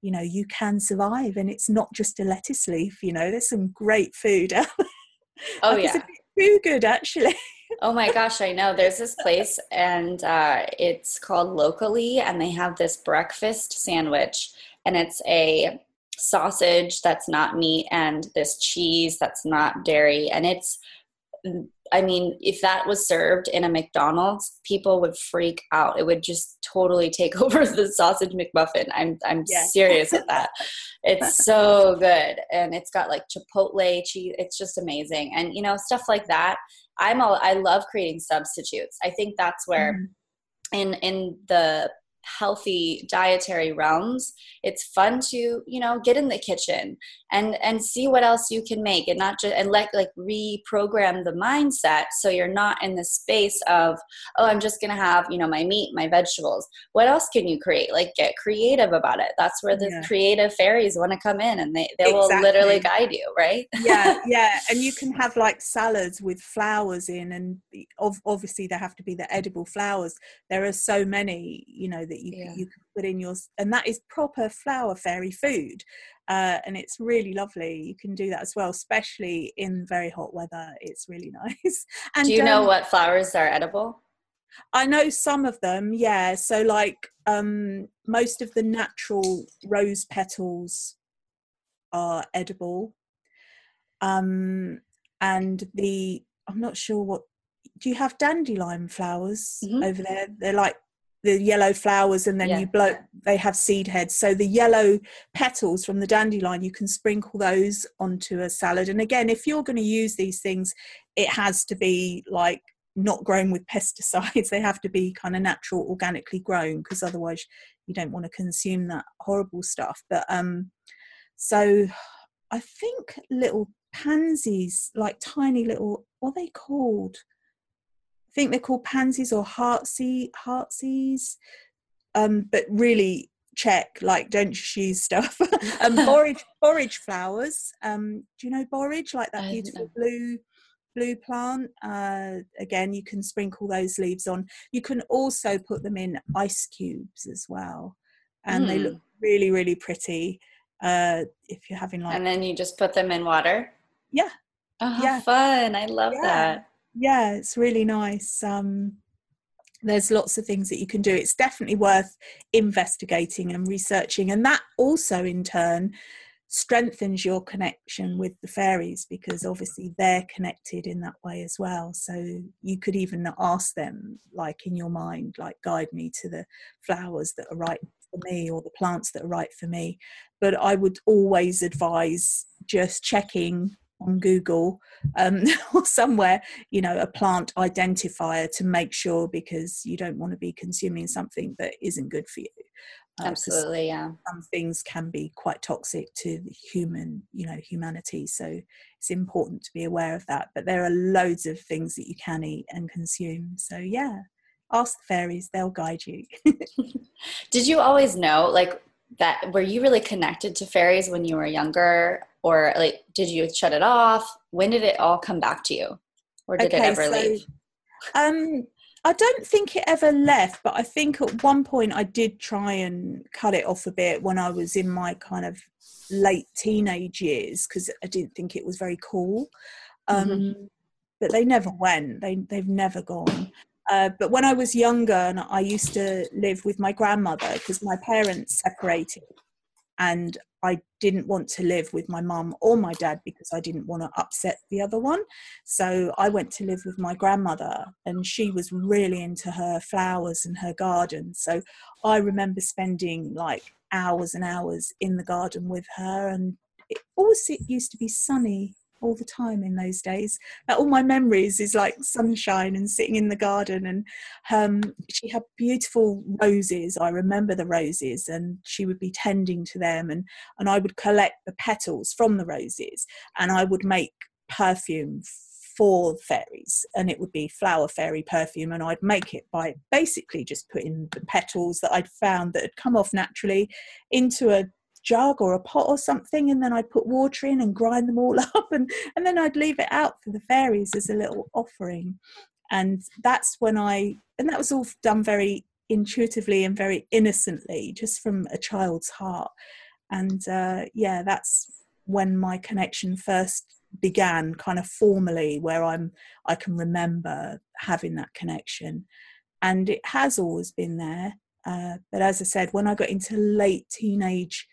you know you can survive, and it's not just a lettuce leaf. You know, there's some great food. out. oh yeah, too good actually. oh my gosh, I know. There's this place, and uh, it's called Locali, and they have this breakfast sandwich, and it's a sausage that's not meat and this cheese that's not dairy, and it's I mean, if that was served in a McDonald's, people would freak out. It would just totally take over the sausage McMuffin. I'm I'm yeah. serious with that. It's so good, and it's got like chipotle cheese. It's just amazing, and you know stuff like that. I'm all I love creating substitutes. I think that's where. Mm. In, in the healthy dietary realms it's fun to you know get in the kitchen and and see what else you can make and not just and let like reprogram the mindset so you're not in the space of oh i'm just gonna have you know my meat my vegetables. What else can you create? Like get creative about it. That's where the yeah. creative fairies want to come in and they, they exactly. will literally guide you right? Yeah yeah. And you can have like salads with flowers in and obviously there have to be the edible flowers. There are so many you know that you, yeah. you can put in yours and that is proper flower fairy food uh, and it's really lovely. You can do that as well especially in very hot weather. It's really nice. And do you know um, what flowers are edible? I know some of them yeah. So like um, most of the natural rose petals are edible. Um, and the i'm not sure what do you have dandelion flowers mm-hmm. over there? They're like the yellow flowers and then yeah. you blow they have seed heads. So the yellow petals from the dandelion you can sprinkle those onto a salad. And again if you're going to use these things it has to be like not grown with pesticides. They have to be kind of natural organically grown because otherwise you don't want to consume that horrible stuff. But um so i think little pansies like tiny little what are they called think they're called pansies or heartsea heartsease. Um, but really check, like don't just use stuff. um, borage borage flowers. Um, do you know borage? Like that beautiful blue blue plant. Uh, again, you can sprinkle those leaves on. You can also put them in ice cubes as well, and mm. they look hmm. really really pretty. Uh, if you're having like, and then you just put them in water. Yeah. Oh, yeah. fun! I love yeah. that yeah it's really nice um, there's lots of things that you can do. It's definitely worth investigating and researching and that also in turn strengthens your connection with the fairies because obviously they're connected in that way as well. So you could even ask them like in your mind like guide me to the flowers that are right for me or the plants that are right for me. But i would always advise just checking on Google um, or somewhere, you know, a plant identifier to make sure because you don't want to be consuming something that isn't good for you. Uh, Absolutely, yeah. Some things can be quite toxic to the human, you know, humanity. So it's important to be aware of that. But there are loads of things that you can eat and consume. So yeah, ask the fairies; they'll guide you. Did you always know, like, that? Were you really connected to fairies when you were younger? Or like did you shut it off when did it all come back to you or did okay, it ever so, leave? Um, I don't think it ever left, but I think at one point I did try and cut it off a bit when I was in my kind of late teenage years because I didn't think it was very cool. Um, mm-hmm. But they never went. They they've never gone. Uh, but when I was younger, and I used to live with my grandmother because my parents separated, and I didn't want to live with my mum or my dad because I didn't want to upset the other one. So I went to live with my grandmother, and she was really into her flowers and her garden. So I remember spending like hours and hours in the garden with her, and it always it used to be sunny all the time in those days. all my memories is like sunshine and sitting in the garden. And um, she had beautiful roses. I remember the roses, and she would be tending to them, and and I would collect the petals from the roses, and I would make perfume for fairies and it would be flower fairy perfume and I'd make it by basically just putting the petals that I'd found that had come off naturally into a jug or a pot or something and then I'd put water in and grind them all up and, and then I'd leave it out for the fairies as a little offering. And that's when I, and that was all done very intuitively and very innocently, just from a child's heart. And uh, yeah, that's when my connection first began kind of formally where i'm i can remember having that connection and it has always been there uh, but as i said when i got into late teenage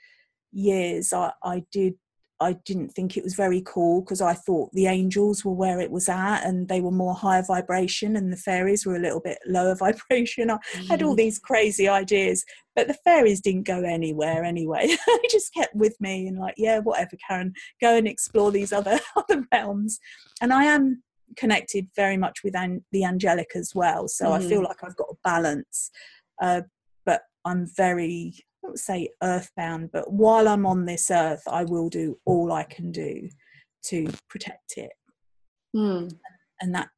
years I, I did I didn't think it was very cool because I thought the angels were where it was at and they were more higher vibration and the fairies were a little bit lower vibration. I mm. had all mm. these crazy ideas, but the fairies didn't go anywhere anyway. they just kept with me and like, yeah, whatever, Karen, go and explore these other other realms. And I am connected very much with an- the angelic as well, so mm. I feel mm. like I've got a balance. Uh, but I'm very I won't say earthbound, but while I'm on this earth, I will do all I can do to protect it. Mm. And that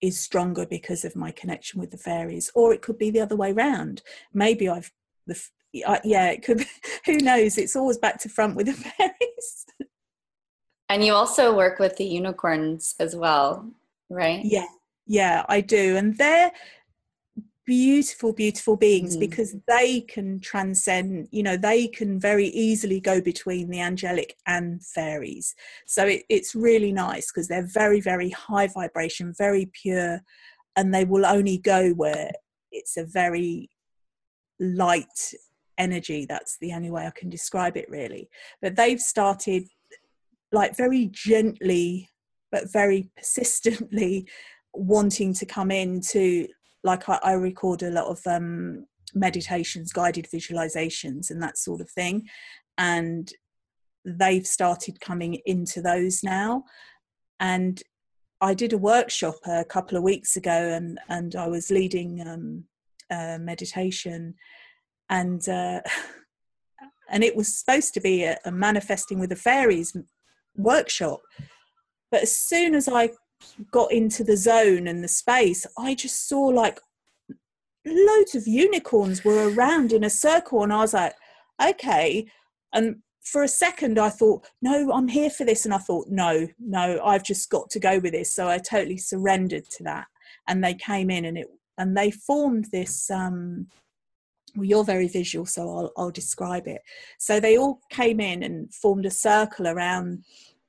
is stronger because of my connection with the fairies, or it could be the other way round. Maybe I've the uh, yeah, it could. Be, who knows? It's always back to front with the fairies. And you also work with the unicorns as well, right? Yeah, yeah, I do, and they're beautiful beautiful beings mm. because they can transcend you know they can very easily go between the angelic and fairies. So it, it's really nice because they're very very high vibration very pure and they will only go where it's a very light energy. That's the only way i can describe it really. But they've started like very gently but very persistently wanting to come in to like I, I record a lot of um, meditations, guided visualizations, and that sort of thing. And they've started coming into those now. And I did a workshop a couple of weeks ago, and and I was leading um, meditation, and uh, and it was supposed to be a, a manifesting with the fairies workshop. But as soon as I got into the zone and the space, I just saw like loads of unicorns were around in a circle, and I was like, okay. And for a second, I thought, no, I'm here for this. And I thought, no, no, I've just got to go with this. So I totally surrendered to that. And they came in and it, and they formed this, um, well, you're very visual, so I'll, I'll describe it. So they all came in and formed a circle around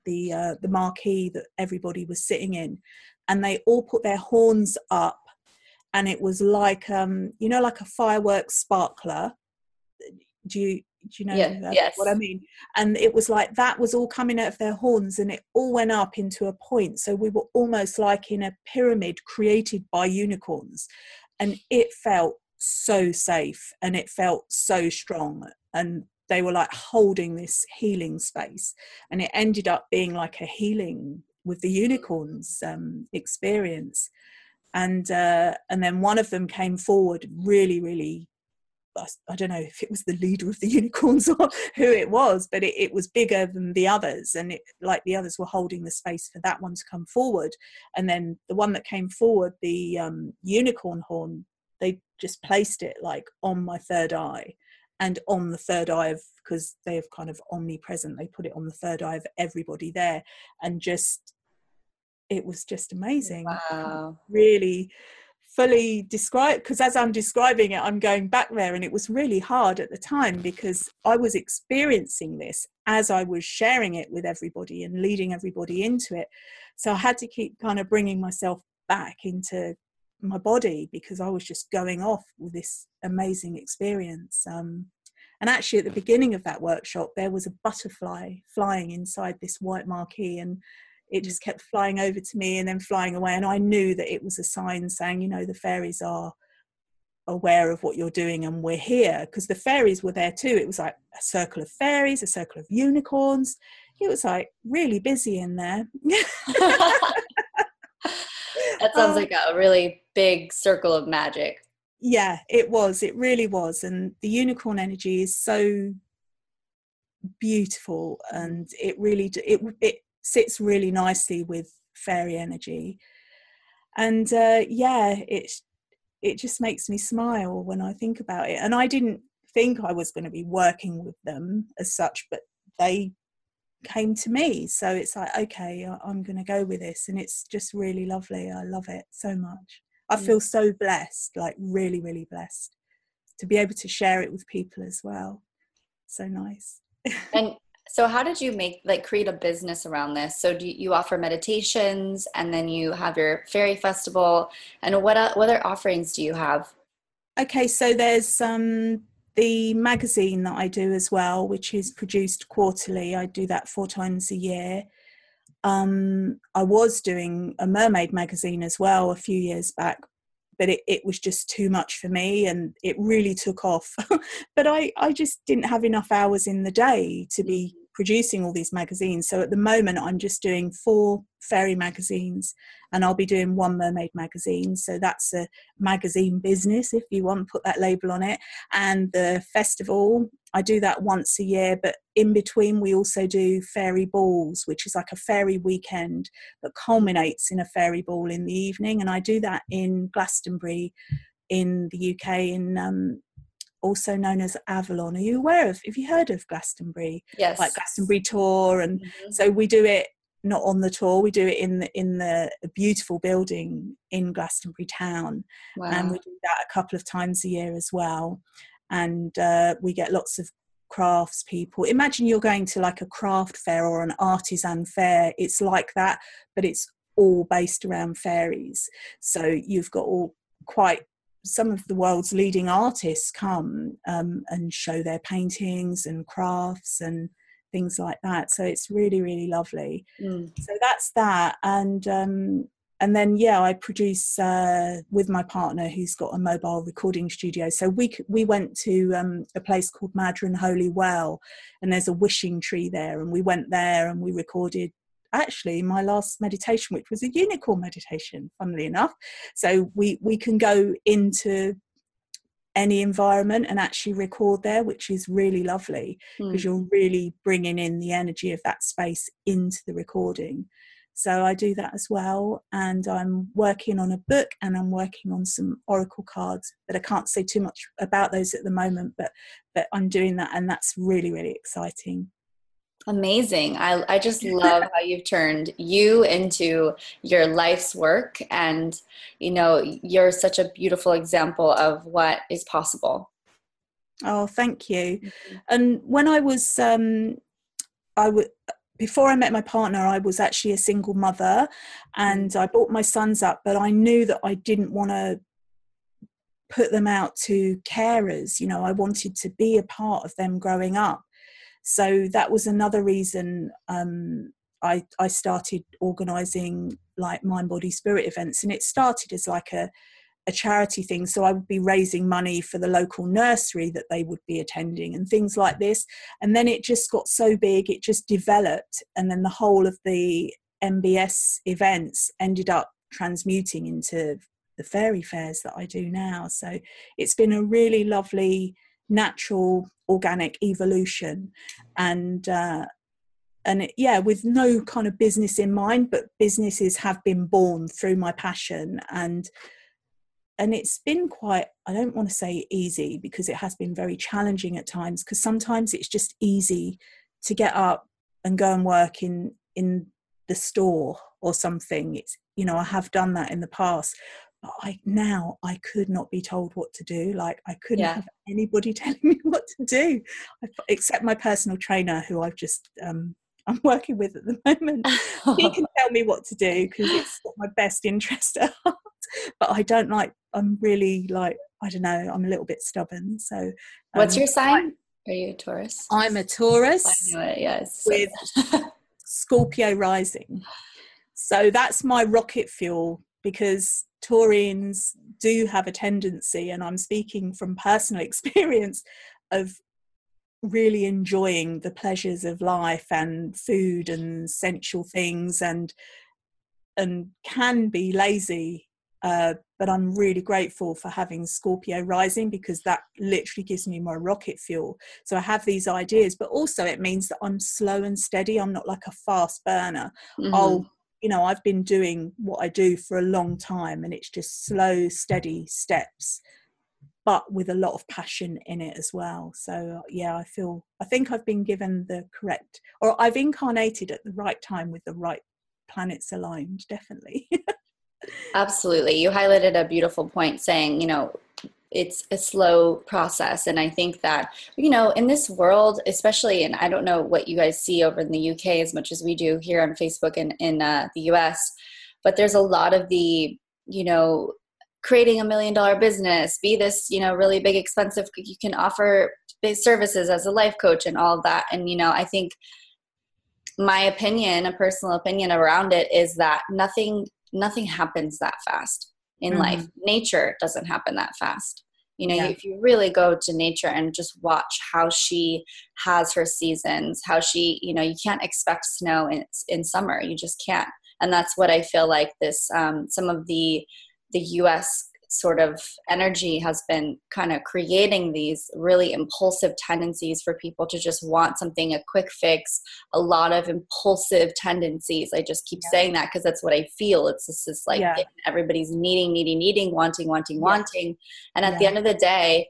the uh, the marquee that everybody was sitting in, and they all put their horns up, and it was like um, you know like a fireworks sparkler. Do you do you know yeah, yes. what I mean? And it was like that was all coming out of their horns, and it all went up into a point. So we were almost like in a pyramid created by unicorns, and it felt so safe and it felt so strong and they were like holding this healing space and it ended up being like a healing with the unicorns um, experience and uh, and then one of them came forward really really I don't know if it was the leader of the unicorns or who it was, but it, it, was bigger than the others, and it like the others were holding the space for that one to come forward. And then the one that came forward, the um, unicorn horn, they just placed it like on my third eye, and on the third eye of because they have kind of omnipresent they put it on the third eye of everybody there and just it was just amazing. Wow. Really fully describe because as I'm describing it, I'm going back there, and it was really hard at the time because I was experiencing this as I was sharing it with everybody and leading everybody into it. So I had to keep kind of bringing myself back into my body because I was just going off with this amazing experience. Um, and actually, at the beginning of that workshop, there was a butterfly flying inside this white marquee, and it just kept flying over to me and then flying away. And I knew that it was a sign saying, you know, the fairies are aware of what you're doing and we're here because the fairies were there too. It was like a circle of fairies, a circle of unicorns. It was like really busy in there. that sounds um, like a really big circle of magic. Yeah, it was. It really was. And the unicorn energy is so beautiful and it really it it sits really nicely with fairy energy and uh, yeah it it just makes me smile when i think about it and i didn't think i was going to be working with them as such but they came to me so it's like okay i'm going to go with this and it's just really lovely i love it so much. I feel so blessed like really really blessed to be able to share it with people as well. So nice. And so how did you make like create a business around this? So do you, offer meditations and then you have your fairy festival and what, what other offerings do you have? Okay so there's um the magazine that i do as well which is produced quarterly i do that four times a year. Um, i was doing a mermaid magazine as well a few years back but it, it was just too much for me and it really took off. But I, I just didn't have enough hours in the day to be producing all these magazines. So at the moment, I'm just doing four fairy magazines and I'll be doing one mermaid magazine. So that's a magazine business, if you want, put that label on it. And the festival, I do that once a year, but in between, we also do fairy balls, which is like a fairy weekend that culminates in a fairy ball in the evening. And I do that in Glastonbury in the UK in um, also known as Avalon. Are you aware of? Have you heard of Glastonbury? Yes. Like Glastonbury Tor, and mm-hmm. so we do it not on the Tor. We do it in the in the beautiful building in Glastonbury town, wow. and we do that a couple of times a year as well. And uh, we get lots of crafts people. Imagine you're going to like a craft fair or an artisan fair. It's like that, but it's all based around fairies. So you've got all quite some of the world's leading artists come um, and show their paintings and crafts and things like that. So it's really, really lovely. Mm. So that's that. And um, and then yeah, I produce uh, with my partner who's got a mobile recording studio. So we we went to um, a place called Madron Holy Well, and there's a wishing tree there, and we went there and we recorded actually my last meditation, which was a unicorn meditation, funnily enough. So we we can go into any environment and actually record there, which is really lovely because mm. you're really bringing in the energy of that space into the recording. So I do that as well. And I'm working on a book and I'm working on some oracle cards, but I can't say too much about those at the moment, but but I'm doing that and that's really, really exciting. Amazing. I, I just love how you've turned you into your life's work. And, you know, you're such a beautiful example of what is possible. Oh, thank you. Mm-hmm. And when I was, um, I would, before I met my partner, I was actually a single mother and mm. I brought my sons up, but I knew that I didn't want to put them out to carers. You know, I wanted to be a part of them growing up. So that was another reason um, I, I started organizing like mind, body, spirit events. And it started as like a, a charity thing. So I would be raising money for the local nursery that they would be attending and things like this. And then it just got so big, it just developed. And then the whole of the MBS events ended up transmuting into the fairy fairs that I do now. So it's been a really lovely natural organic evolution. And uh, and it, yeah with no kind of business in mind but businesses have been born through my passion. And and it's been quite i don't want to say easy because it has been very challenging at times because sometimes it's just easy to get up and go and work in in the store or something. It's you know i have done that in the past but i now i could not be told what to do like i couldn't yeah. have anybody telling me what to do except my personal trainer who i've just um, i'm working with at the moment. He can tell me what to do because it's my best interest at heart but i don't like i'm really like i don't know i'm a little bit stubborn so um, what's your sign? Are you a taurus? I'm a taurus I knew it, yes. with Scorpio rising. So that's my rocket fuel because Taurians do have a tendency, and I'm speaking from personal experience, of really enjoying the pleasures of life and food and sensual things and and can be lazy uh, but I'm really grateful for having Scorpio rising because that literally gives me my rocket fuel. So I have these ideas, but also it means that I'm slow and steady. I'm not like a fast burner. Mm-hmm. I'll, you know, I've been doing what I do for a long time and it's just slow, steady steps, but with a lot of passion in it as well. So uh, yeah, I feel, I think I've been given the correct, or I've incarnated at the right time with the right planets aligned, definitely. Absolutely. You highlighted a beautiful point saying, you know, it's a slow process. And I think that, you know, in this world, especially, and I don't know what you guys see over in the UK as much as we do here on Facebook and in uh, the US, but there's a lot of the, you know, creating a million dollar business, be this, you know, really big, expensive, you can offer services as a life coach and all of that. And, you know, I think my opinion, a personal opinion around it is that nothing nothing happens that fast in mm-hmm. life. Nature doesn't happen that fast. You know, yeah. if you really go to nature and just watch how she has her seasons, how she, you know, you can't expect snow in in summer. You just can't. And that's what I feel like this um, some of the the U.S sort of energy has been kind of creating these really impulsive tendencies for people to just want something a quick fix a lot of impulsive tendencies i just keep yeah. saying that because that's what i feel it's just this like yeah. everybody's needing needing needing wanting wanting yeah. wanting and at the end of the day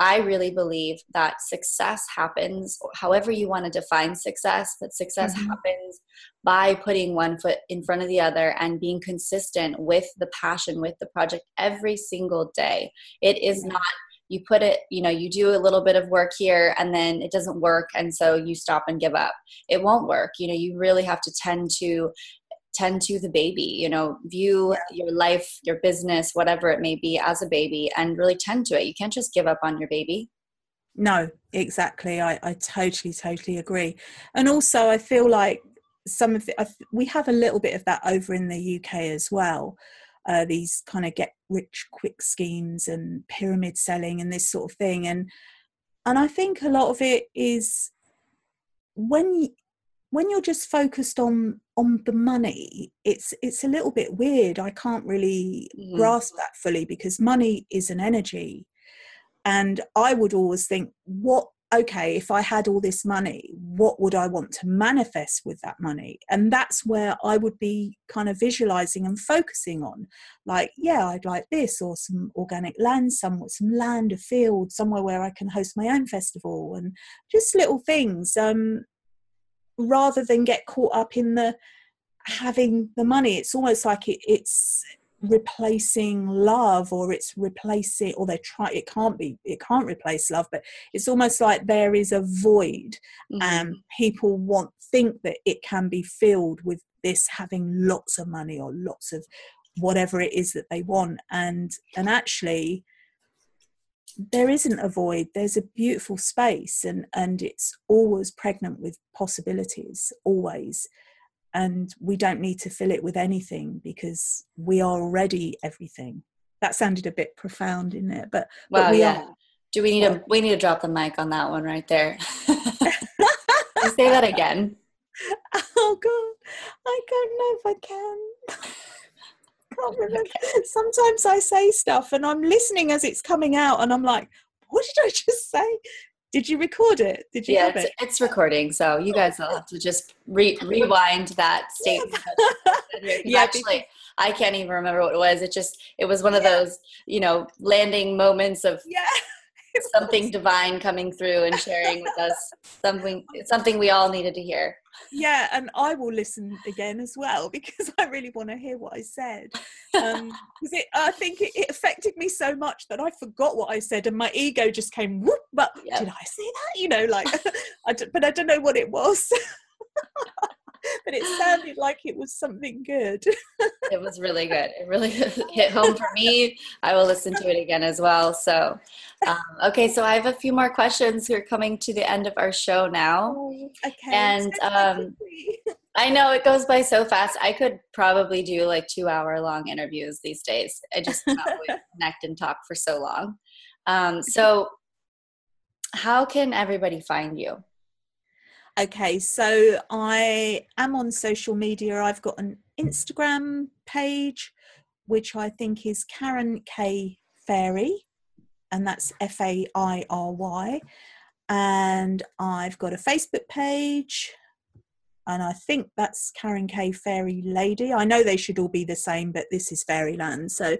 I really believe that success happens, however you want to define success, but success mm-hmm. happens by putting one foot in front of the other and being consistent with the passion, with the project every single day. It is not you put it you know you do a little bit of work here and then it doesn't work and so you stop and give up it won't work you know you really have to tend to tend to the baby you know view yeah. your life your business whatever it may be as a baby and really tend to it. You can't just give up on your baby. No exactly. I, I totally totally agree. And also i feel like some of the we have a little bit of that over in the uk as well uh, these kind of get rich quick schemes and pyramid selling and this sort of thing. And and i think a lot of it is when when you're just focused on on the money it's it's a little bit weird. I can't really mm. grasp that fully because money is an energy. And i would always think what okay if i had all this money what would i want to manifest with that money? And that's where i would be kind of visualizing and focusing on. Like yeah i'd like this or some organic land somewhere some land a field somewhere where i can host my own festival and just little things. Um rather than get caught up in the having the money it's almost like it, it's replacing love or it's replacing or they try it can't be it can't replace love but it's almost like there is a void mm-hmm. and people want think that it can be filled with this having lots of money or lots of whatever it is that they want and and actually there isn't a void there's a beautiful space and and it's always pregnant with possibilities always. And we don't need to fill it with anything because we are already everything. That sounded a bit profound in it? But, well, but we yeah. are do we need to we need to drop the mic on that one right there. Say that again. Oh god. I don't know if i can can't. Sometimes I say stuff and I'm listening as it's coming out, and I'm like, "What did I just say?" Did you record it? Did you? Yeah, it's, it? it's, recording, so you guys will have to just re- rewind that statement. yeah, actually, I can't even remember what it was. It just it was one of yeah. those you know landing moments of yeah. Something divine coming through and sharing with us something something we all needed to hear. Yeah, and I will listen again as well because I really want to hear what I said. Um, because it, I think it, it, affected me so much that I forgot what I said, and my ego just came. Whoop, but yep. did I say that? You know, like, I but I don't know what it was. but it sounded like it was something good. it was really good. It really hit home for me. I will listen to it again as well. So, um, okay, so I have a few more questions. We're coming to the end of our show now. Oh, okay. And um, I know it goes by so fast. I could probably do like two hour long interviews these days. I just connect and talk for so long. Um, so, how can everybody find you? Okay, so I am on social media. I've got an Instagram page, which I think is Karen Kay Fairy, and that's F A I R Y. And I've got a Facebook page, and I think that's Karen Kay Fairy Lady. I know they should all be the same, but this is Fairyland. So,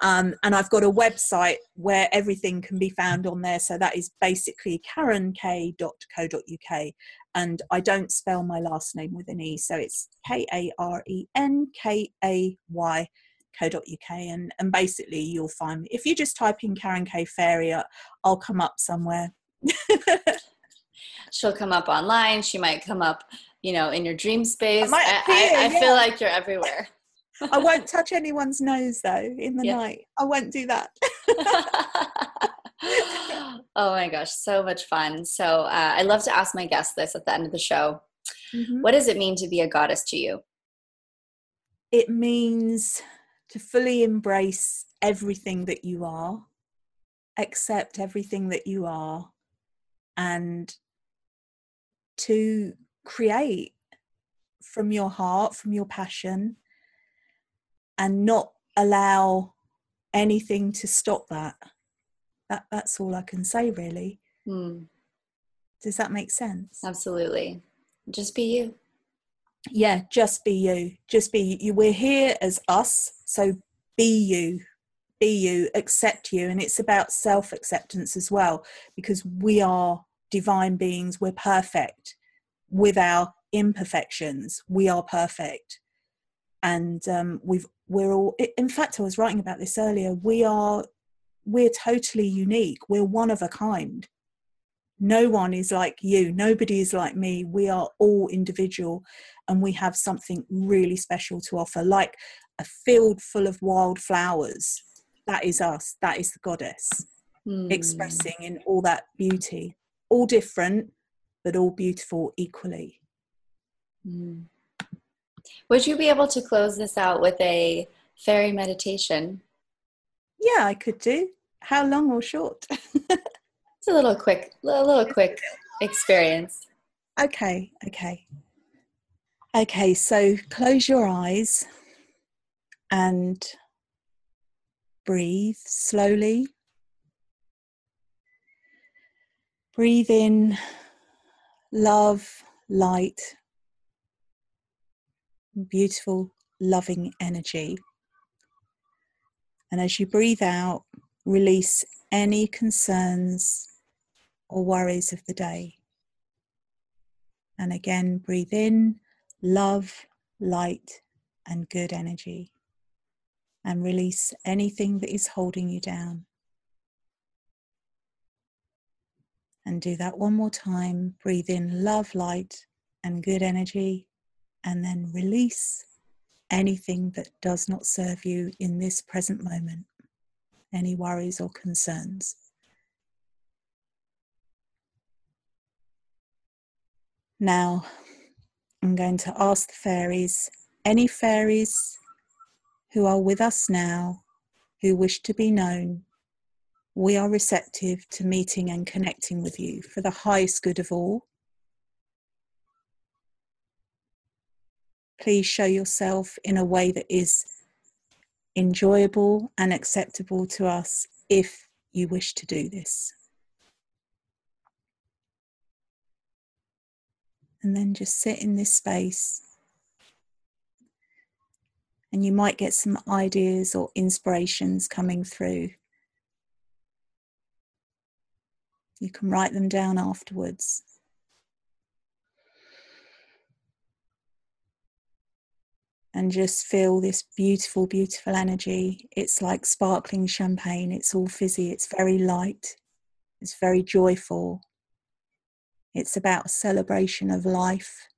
um, and I've got a website where everything can be found on there. So that is basically karenkay.co.uk, and I don't spell my last name with an E, so it's K A R E N K A Y co.uk and and basically you'll find if you just type in Karen Kay Fairy uh, I'll come up somewhere. She'll come up online. She might come up you know in your dream space. I, appear, I, I, I yeah. feel like you're everywhere. I won't touch anyone's nose though in the yeah. night. I won't do that oh my gosh, so much fun. So uh, I love to ask my guests this at the end of the show. Mm-hmm. What does it mean to be a goddess to you? It means to fully embrace everything that you are, accept everything that you are, and to create from your heart, from your passion, and not allow anything to stop that that that's all I can say really. Hmm. Does that make sense? Absolutely. Just be you. Yeah, just be you. Just be you. We're here as us, so be you. Be you, accept you. And it's about self acceptance as well, because we are divine beings. We're perfect with our imperfections. We are perfect. And um, we've, we're all, in fact, I was writing about this earlier. We are we're totally unique. We're one of a kind. No one is like you. Nobody is like me. We are all individual and we have something really special to offer, like a field full of wild flowers. That is us. That is the goddess mm. expressing in all that beauty. All different, but all beautiful equally. Mm. Would you be able to close this out with a fairy meditation? Yeah, I could do. How long or short? it's a little quick, a little quick experience. Okay, okay. Okay, so close your eyes and breathe slowly. Breathe in love, light, beautiful, loving energy. And as you breathe out, release any concerns or worries of the day. And again, breathe in love, light, and good energy. And release anything that is holding you down. And do that one more time. Breathe in love, light, and good energy. And then release anything that does not serve you in this present moment, any worries or concerns. Now, I'm going to ask the fairies, any fairies who are with us now, who wish to be known, we are receptive to meeting and connecting with you for the highest good of all please show yourself in a way that is enjoyable and acceptable to us if you wish to do this. And then just sit in this space. And you might get some ideas or inspirations coming through. You can write them down afterwards. And just feel this beautiful, beautiful energy. It's like sparkling champagne. It's all fizzy. It's very light. It's very joyful. It's about celebration of life.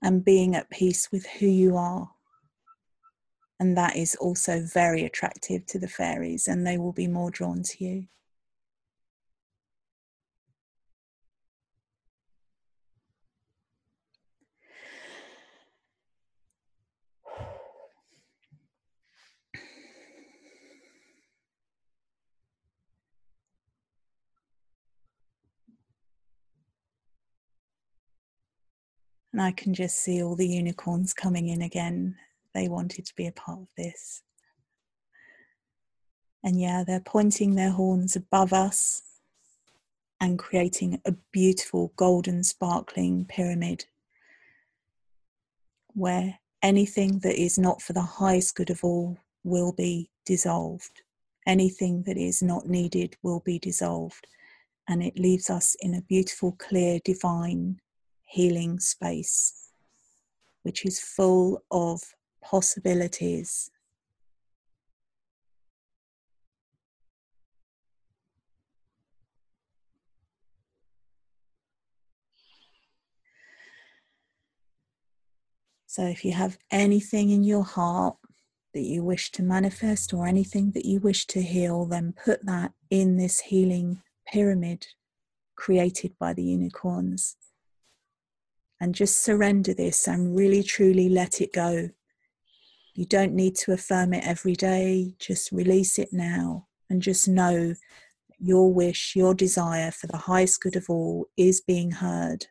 And being at peace with who you are. And that is also very attractive to the fairies, and they will be more drawn to you. And I can just see all the unicorns coming in again. They wanted to be a part of this. And yeah, they're pointing their horns above us and creating a beautiful golden sparkling pyramid where anything that is not for the highest good of all will be dissolved. Anything that is not needed will be dissolved. And it leaves us in a beautiful, clear, divine healing space, which is full of possibilities. So, if you have anything in your heart that you wish to manifest or anything that you wish to heal, then put that in this healing pyramid created by the unicorns and just surrender this and really truly let it go. You don't need to affirm it every day, just release it now and just know your wish, your desire for the highest good of all is being heard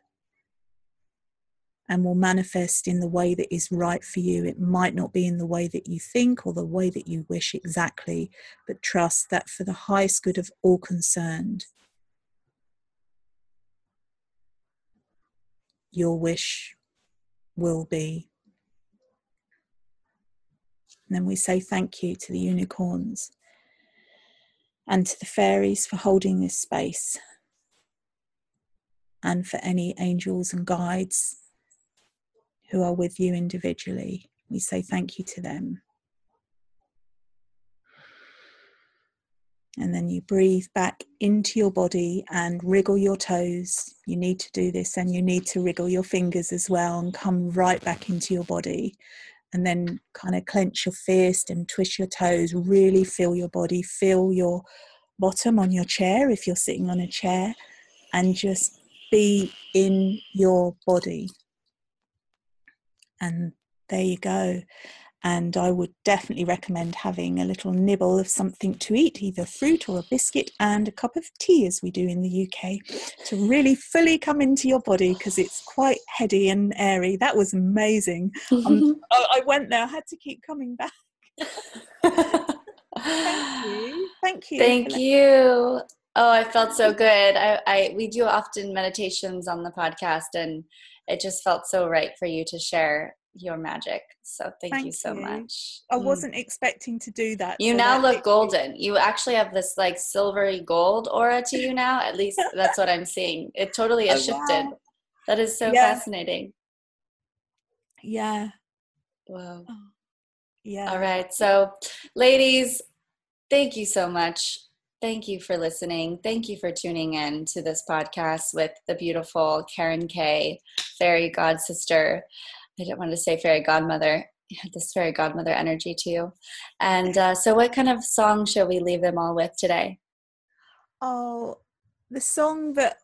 and will manifest in the way that is right for you. It might not be in the way that you think or the way that you wish exactly, but trust that for the highest good of all concerned, your wish will be. And then we say thank you to the unicorns and to the fairies for holding this space, and for any angels and guides who are with you individually. We say thank you to them. And then you breathe back into your body and wriggle your toes. You need to do this, and you need to wriggle your fingers as well and come right back into your body. And then kind of clench your fist and twist your toes. Really feel your body, feel your bottom on your chair if you're sitting on a chair, and just be in your body. And there you go and I would definitely recommend having a little nibble of something to eat, either fruit or a biscuit, and a cup of tea, as we do in the UK, to really fully come into your body because it's quite heady and airy. That was amazing. um, I, went there, I had to keep coming back. Thank you. Thank you. Thank you. Oh, I felt so good. I, I we do often meditations on the podcast, and it just felt so right for you to share your magic. So thank, thank you so you. much. I mm. wasn't expecting to do that. You so now look golden. You actually have this like silvery gold aura to you now. At least that's what I'm seeing. It totally has oh, shifted. Wow. That is so yeah. fascinating. Yeah. Wow. Oh, yeah. All right. So, ladies, thank you so much. Thank you for listening. Thank you for tuning in to this podcast with the beautiful Karen Kay, fairy god sister. I don't want to say fairy godmother. This fairy godmother energy to you. And uh, so, what kind of song shall we leave them all with today? Oh, the song that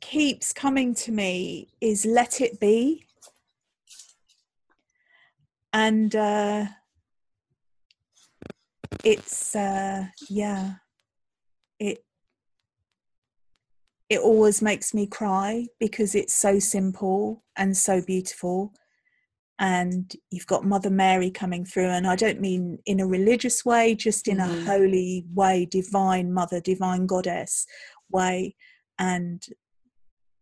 keeps coming to me is Let It Be. And uh, it's, uh, yeah, it it always makes me cry because it's so simple and so beautiful and you've got Mother Mary coming through, and I don't mean in a religious way, just in mm-hmm. a holy way, divine Mother, divine Goddess way, and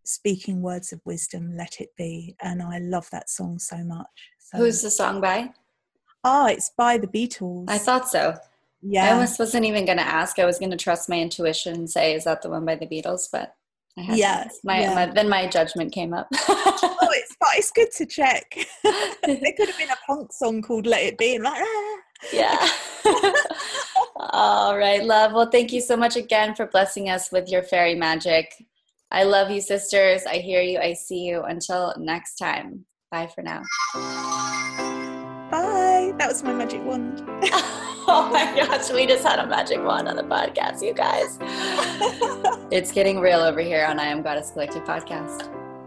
speaking words of wisdom, let it be. And I love that song so much. So, Who's the song by? Oh, it's by the Beatles. I thought so. Yeah. I almost wasn't even going to ask. I was going to trust my intuition and say, "Is that the one by the Beatles?" But I had Yeah, my, yeah. my then my judgment came up. it's but it's good to check. there could have been a punk song called "Let It Be." And like, ah. yeah. All right, love. Well, thank you so much again for blessing us with your fairy magic. I love you, sisters. I hear you. I see you. Until next time. Bye for now. Bye. That was my magic wand. oh my gosh, we just had a magic wand on the podcast, you guys. it's getting real over here on I Am Goddess Collective podcast.